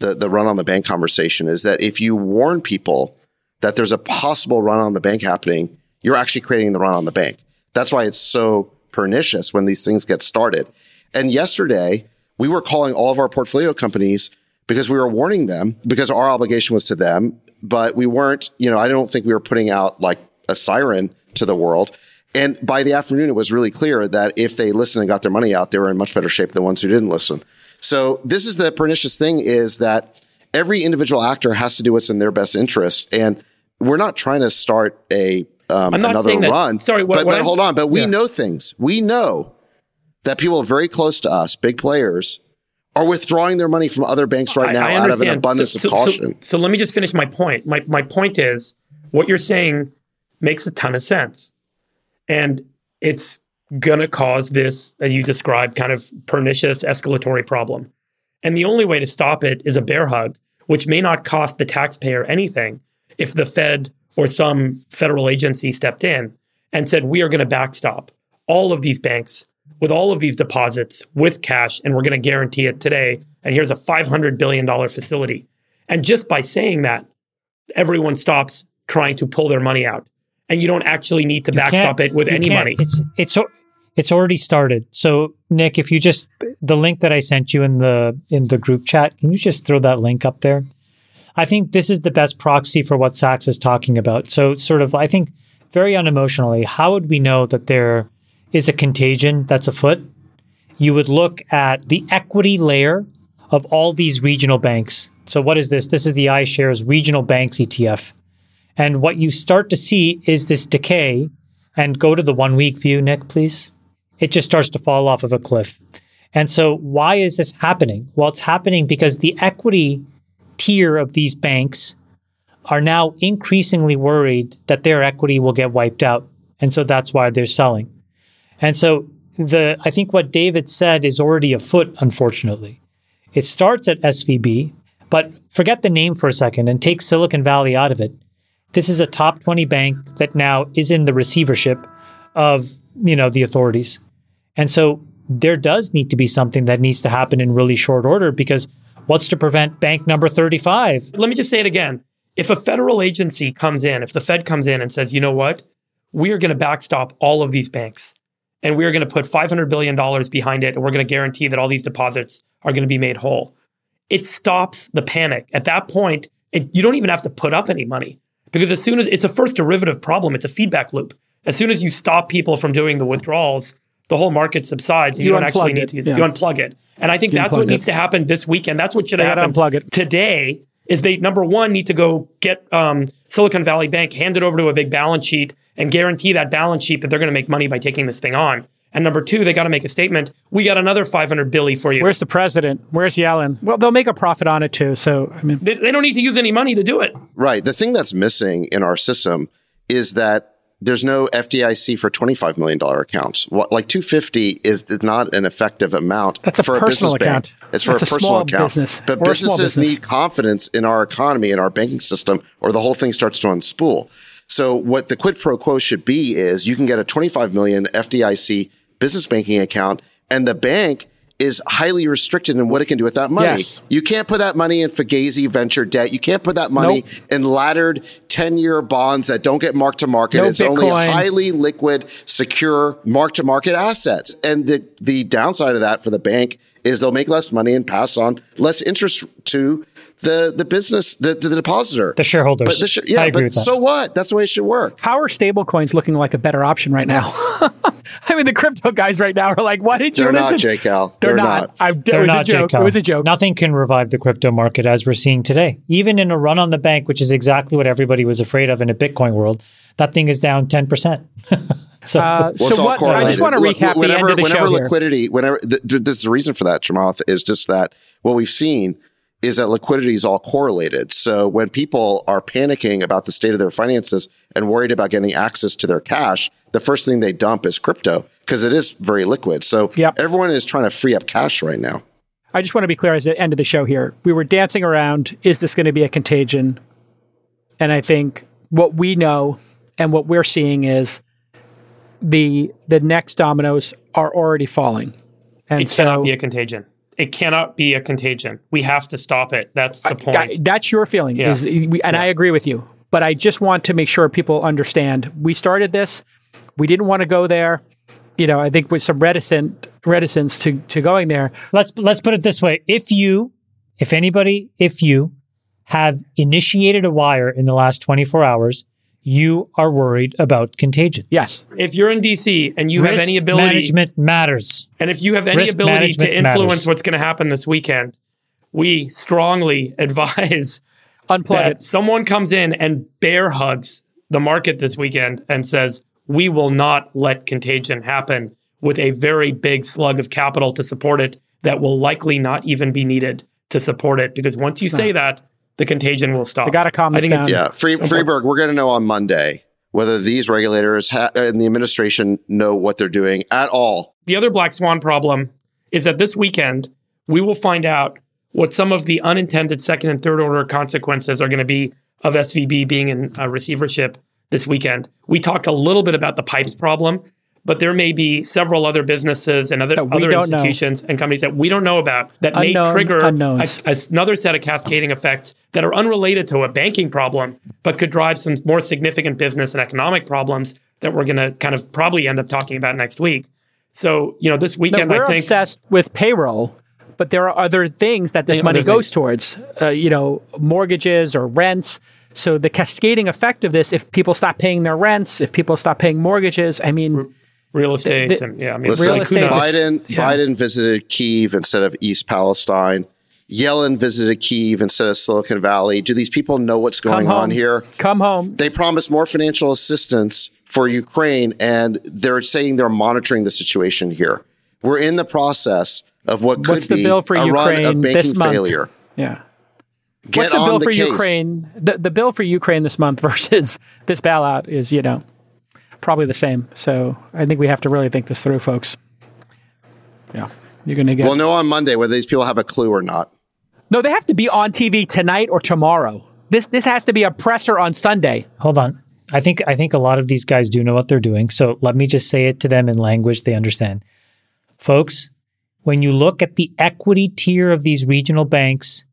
the the run on the bank conversation is that if you warn people that there's a possible run on the bank happening, you're actually creating the run on the bank. That's why it's so pernicious when these things get started. And yesterday, we were calling all of our portfolio companies because we were warning them because our obligation was to them, but we weren't, you know, I don't think we were putting out like a siren to the world. And by the afternoon, it was really clear that if they listened and got their money out, they were in much better shape than ones who didn't listen. So this is the pernicious thing is that every individual actor has to do what's in their best interest. And we're not trying to start a um, another that- run. sorry, what- but, what but I'm- hold on. But we yeah. know things. We know that people very close to us, big players, are withdrawing their money from other banks right now out of an abundance so, of caution. So, so let me just finish my point. My my point is what you're saying makes a ton of sense, and it's gonna cause this, as you described, kind of pernicious escalatory problem. And the only way to stop it is a bear hug, which may not cost the taxpayer anything if the Fed or some federal agency stepped in and said, we are going to backstop all of these banks with all of these deposits with cash, and we're going to guarantee it today. And here's a $500 billion facility. And just by saying that, everyone stops trying to pull their money out. And you don't actually need to You backstop it with any money. It's it's it's already started. So Nick, if you just the link that I sent you in the in the group chat, can you just throw that link up there? I think this is the best proxy for what Sacks is talking about. So sort of I think very unemotionally, how would we know that there is a contagion that's afoot? You would look at the equity layer of all these regional banks. So what is this? This is the iShares Regional Banks ETF. And what you start to see is this decay. And go to the one week view, Nick, please. It just starts to fall off of a cliff. And so, why is this happening? Well, it's happening because the equity tier of these banks are now increasingly worried that their equity will get wiped out. And so that's why they're selling. And so, the I think what David said is already afoot, unfortunately. It starts at SVB, but forget the name for a second and take Silicon Valley out of it. This is a top 20 bank that now is in the receivership of, you know, the authorities. And so there does need to be something that needs to happen in really short order because what's to prevent bank number 35? Let me just say it again. If a federal agency comes in, if the Fed comes in and says, you know what, we are going to backstop all of these banks and we are going to put $500 billion behind it and we're going to guarantee that all these deposits are going to be made whole, it stops the panic. At that point, it, you don't even have to put up any money because as soon as it's a first derivative problem, it's a feedback loop. As soon as you stop people from doing the withdrawals, the whole market subsides and you, You don't actually unplug need it, to use yeah. it. You unplug it. And I think You that's what it. needs to happen this weekend. That's what should They have happened unplug it. today is they number one need to go get um, Silicon Valley Bank handed over to a big balance sheet and guarantee that balance sheet that they're going to make money by taking this thing on. And number two, they got to make a statement. We got another 500 billy for you. Where's the president? Where's Yellen? Well, they'll make a profit on it too. So, I mean, they, they don't need to use any money to do it. Right. The thing that's missing in our system is that there's no FDIC for $25 million accounts. What, like 250 is not an effective amount That's a for personal a business account. bank. It's for That's a a personal small account. business But a businesses business. need confidence in our economy and our banking system or the whole thing starts to unspool. So what the quid pro quo should be is you can get a 25 million FDIC business banking account and the bank is highly restricted in what it can do with that money. Yes. You can't put that money in Fugazi venture debt. You can't put that money Nope. in laddered 10 year bonds that don't get marked to market. No it's only highly liquid, secure mark to market assets. And the, the downside of that for the bank is they'll make less money and pass on less interest to the, the business, the, the depositor. The shareholders. But the sh- yeah, I agree but with that. so what? That's the way it should work. How are stablecoins looking like a better option right now? I mean, the crypto guys right now are like, "Why did you They're not, listen?" J. They're, They're not. not. I, it They're was not a joke. Jake It was a joke. Nothing can revive the crypto market as we're seeing today. Even in a run on the bank, which is exactly what everybody was afraid of in a Bitcoin world, that thing is down 10%. so Uh, Well, so what? I just want to Look, recap the whenever, end of the whenever show here. liquidity, whenever th- th- this is the reason for that, Chamath, is just that what we've seen is that liquidity is all correlated. So when people are panicking about the state of their finances and worried about getting access to their cash, the first thing they dump is crypto because it is very liquid. So Yep. everyone is trying to free up cash right now. I just want to be clear as the end of the show here. We were dancing around, is this going to be a contagion? And I think what we know and what we're seeing is the the next dominoes are already falling. And It so cannot be a contagion. It cannot be a contagion. We have to stop it. That's the point. I- that's your feeling Yeah. is we, and I agree with you. But I just want to make sure people understand we started this. We didn't want to go there. You know, I think with some reticent reticence to to going there. let's let's put it this way. If you, if anybody, if you have initiated a wire in the last 24 hours, you are worried about contagion. Yes. if you're in DC and you have any ability, management matters. and if you have any risk ability to influence matters. what's going to happen this weekend, we strongly advise Unplug that it. someone comes in and bear hugs the market this weekend and says, we will not let contagion happen with a very big slug of capital to support it that will likely not even be needed to support it. Because once you say that, the contagion will stop. They gotta calm I think down. Yeah, Free, Friedberg, we're going to know on Monday whether these regulators ha- and the administration know what they're doing at all. The other black swan problem is that this weekend we will find out what some of the unintended second and third order consequences are going to be of SVB being in uh, receivership this weekend. We talked a little bit about the pipes problem, but there may be several other businesses and other other don't know. institutions and companies that we don't know about that may trigger unknowns. a- another set of cascading effects that are unrelated to a banking problem, but could drive some more significant business and economic problems that we're going to kind of probably end up talking about next week. So, you know, this No, weekend, we're I think obsessed with payroll, but there are other things that this money goes towards. Uh, you know, mortgages or rents. So the cascading effect of this, if people stop paying their rents, if people stop paying mortgages, I mean, real estate the- and yeah, I mean, Listen, Real estate knows? Biden yeah. Biden visited Kiev instead of East Palestine. Yellen visited Kiev instead of Silicon Valley. Do these people know what's going on here? Come home. They promised more financial assistance for Ukraine, and they're saying they're monitoring the situation here. We're in the process of what could What's the be bill for a run Ukraine of banking failure. Yeah. Get What's the on bill the for case. Ukraine? The, the bill for Ukraine this month versus this bailout is, you know, probably the same. So I think we have to really think this through, folks. Yeah. You're going to get. We'll know on Monday whether these people have a clue or not. no, they have to be on TV tonight or tomorrow. This this has to be a presser on Sunday. Hold on. I think I think a lot of these guys do know what they're doing. So let me just say it to them in language they understand. Folks, when you look at the equity tier of these regional banks,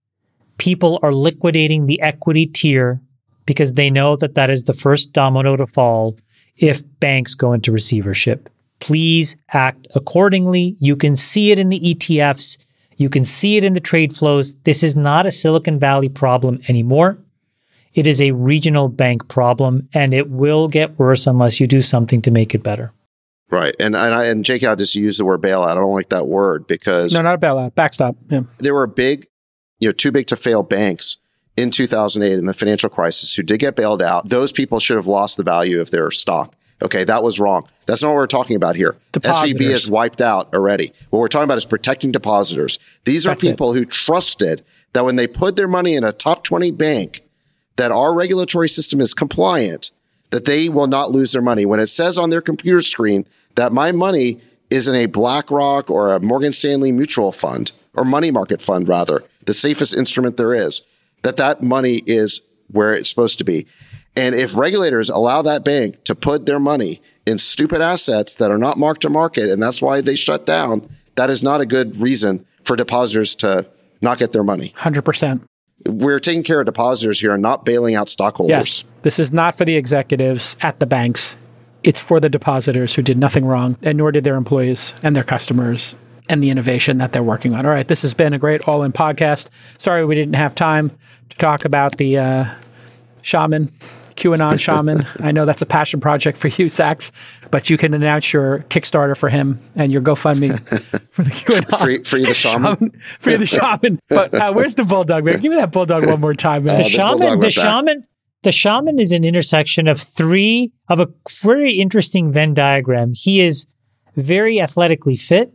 people are liquidating the equity tier because they know that that is the first domino to fall if banks go into receivership. Please act accordingly. You can see it in the ETFs. You can see it in the trade flows. This is not a Silicon Valley problem anymore. It is a regional bank problem, and it will get worse unless you do something to make it better. Right. And and, I, and Jake, I just used the word bailout. I don't like that word because No, not a bailout. Backstop. Yeah. there were big, you know, too big to fail banks in 2008 in the financial crisis who did get bailed out. Those people should have lost the value of their stock. Okay, that was wrong. That's not what we're talking about here. SVB is wiped out already. What we're talking about is protecting depositors. These are That's it. people who trusted that when they put their money in a top 20 bank, that our regulatory system is compliant, that they will not lose their money. When it says on their computer screen that my money is in a BlackRock or a Morgan Stanley mutual fund or money market fund, rather, the safest instrument there is, that that money is where it's supposed to be. And if regulators allow that bank to put their money in stupid assets that are not marked to market, and that's why they shut down, that is not a good reason for depositors to not get their money. 100%. We're taking care of depositors here and not bailing out stockholders. Yes. This is not for the executives at the banks. It's for the depositors who did nothing wrong, and nor did their employees and their customers and the innovation that they're working on. All right. This has been a great all in podcast. Sorry we didn't have time to talk about the uh, shaman, QAnon shaman. I know that's a passion project for you, Sacks, but you can announce your Kickstarter for him and your GoFundMe for the QAnon. Free, free the shaman. Free the shaman. But uh, where's the bulldog, man? Give me that bulldog one more time, man. Uh, the the shaman the back. shaman the shaman is an intersection of three of a very interesting venn diagram he is very athletically fit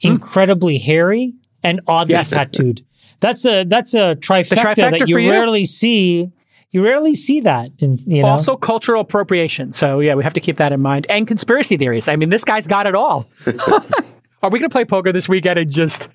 incredibly hairy and oddly Yes. tattooed that's a that's a trifecta, trifecta that you you? rarely see you rarely see that in you know Also, cultural appropriation. So, yeah, we have to keep that in mind. And conspiracy theories. I mean, this guy's got it all. Are we going to play poker this weekend and just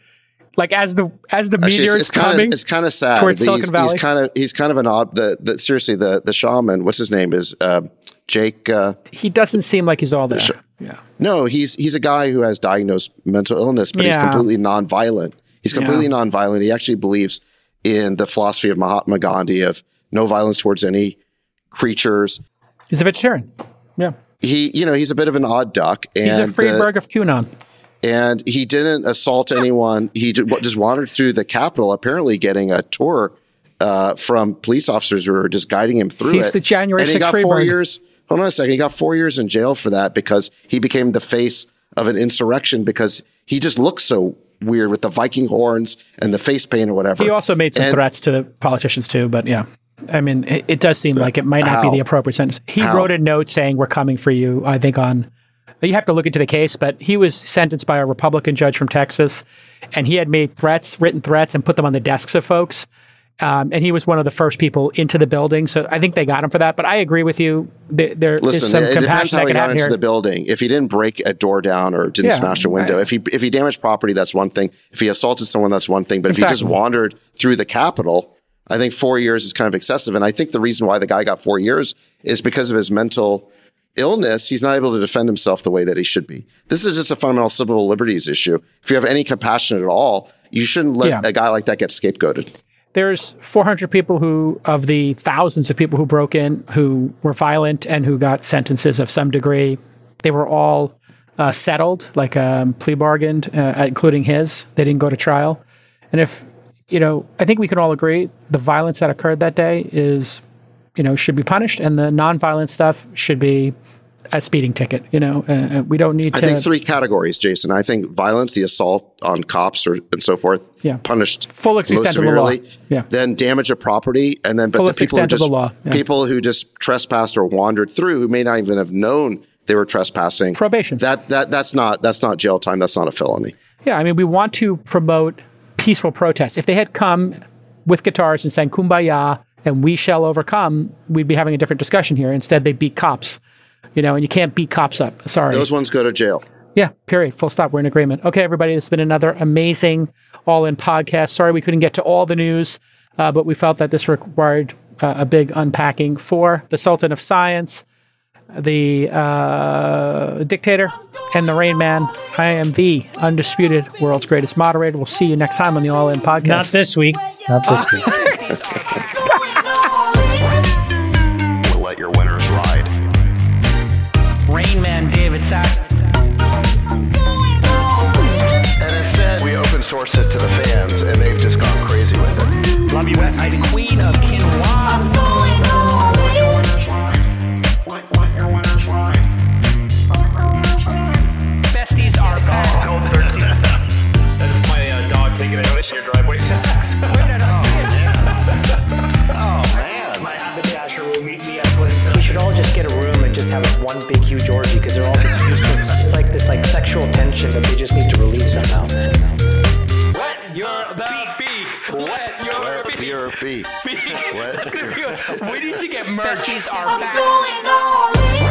like as the as the Actually, meteor it's, is it's kind of coming? it's kind of sad. towards He's- Silicon Valley? He's kind of he's kind of an odd. The, the seriously the the shaman. What's his name is uh, Jake. Uh, he doesn't seem like he's all there. Yeah. no, he's he's a guy who has diagnosed mental illness, but he's Yeah. completely nonviolent. He's completely Yeah. nonviolent. He actually believes in the philosophy of Mahatma Gandhi of no violence towards any creatures. He's a vegetarian. Yeah. He, you know, he's a bit of an odd duck, and He's a the- Friedberg of QAnon. and he didn't assault anyone. He just wandered through the Capitol, apparently getting a tour uh, from police officers who were just guiding him through He's it. the January and he 6th got four years. Hold on a second. He got four years in jail for that because he became the face of an insurrection because he just looked so weird with the Viking horns and the face paint or whatever. He also made some And- threats to the politicians too, but yeah. I mean, it, it does seem uh, like it might not How? be the appropriate sentence. He How? wrote a note saying, We're coming for you, I think, on. You have to look into the case, but he was sentenced by a Republican judge from Texas, and he had made threats, written threats, and put them on the desks of folks. Um, and he was one of the first people into the building, so I think they got him for that. But I agree with you. There, there is Listen, some it depends compassion how that he can got into here. the building. If he didn't break a door down or didn't Yeah, smash a window, right. if he if he damaged property, that's one thing. If he assaulted someone, that's one thing. But if he just wandered through the Capitol, I think four years is kind of excessive. And I think the reason why the guy got four years is because of his mental illness. He's not able to defend himself the way that he should be. This is just a fundamental civil liberties issue. If you have any compassion at all, you shouldn't let Yeah. a guy like that get scapegoated. There's 400 people who, of the thousands of people who broke in, who were violent and who got sentences of some degree. They were all uh, settled, like um, plea bargained, uh, including his. They didn't go to trial. And if, you know, I think we can all agree the violence that occurred that day is, you know, should be punished, and the nonviolent stuff should be a speeding ticket. You know, uh, uh, we don't need to. I to. think three categories, Jason. I think violence, the assault on cops or and so forth, Yeah. punished Full extent of the law. Yeah. Then damage of property, and then but Fullest the people who just. Yeah. people who just trespassed or wandered through, who may not even have known they were trespassing. Probation. That that that's not that's not jail time. That's not a felony. Yeah, I mean, we want to promote peaceful protests. If they had come with guitars and sang "Kumbaya" and "We shall overcome," we'd be having a different discussion here. Instead, they beat cops. You know, and you can't beat cops up. Sorry. Those ones go to jail. yeah. Period. Full stop. We're in agreement. Okay, everybody. This has been another amazing all-in podcast. Sorry we couldn't get to all the news, uh, but we felt that this required uh, a big unpacking for the Sultan of Science, the uh, dictator, and the Rain Man. I am the undisputed world's greatest moderator. We'll see you next time on the All In podcast. not this week not this week And instead, we open source it to the fans, and they've just gone crazy with it. Love you, West Queen of Quinoa. Besties are back. That's my uh, dog taking a notice in your driveway. oh man! My haberdasher will meet me at We should all just get a room and just have one big huge orgy because they're all just sexual tension that they just need to release somehow. Wet your beak. Wet your beak. feet. What? we need to get merch. Besties are back. going all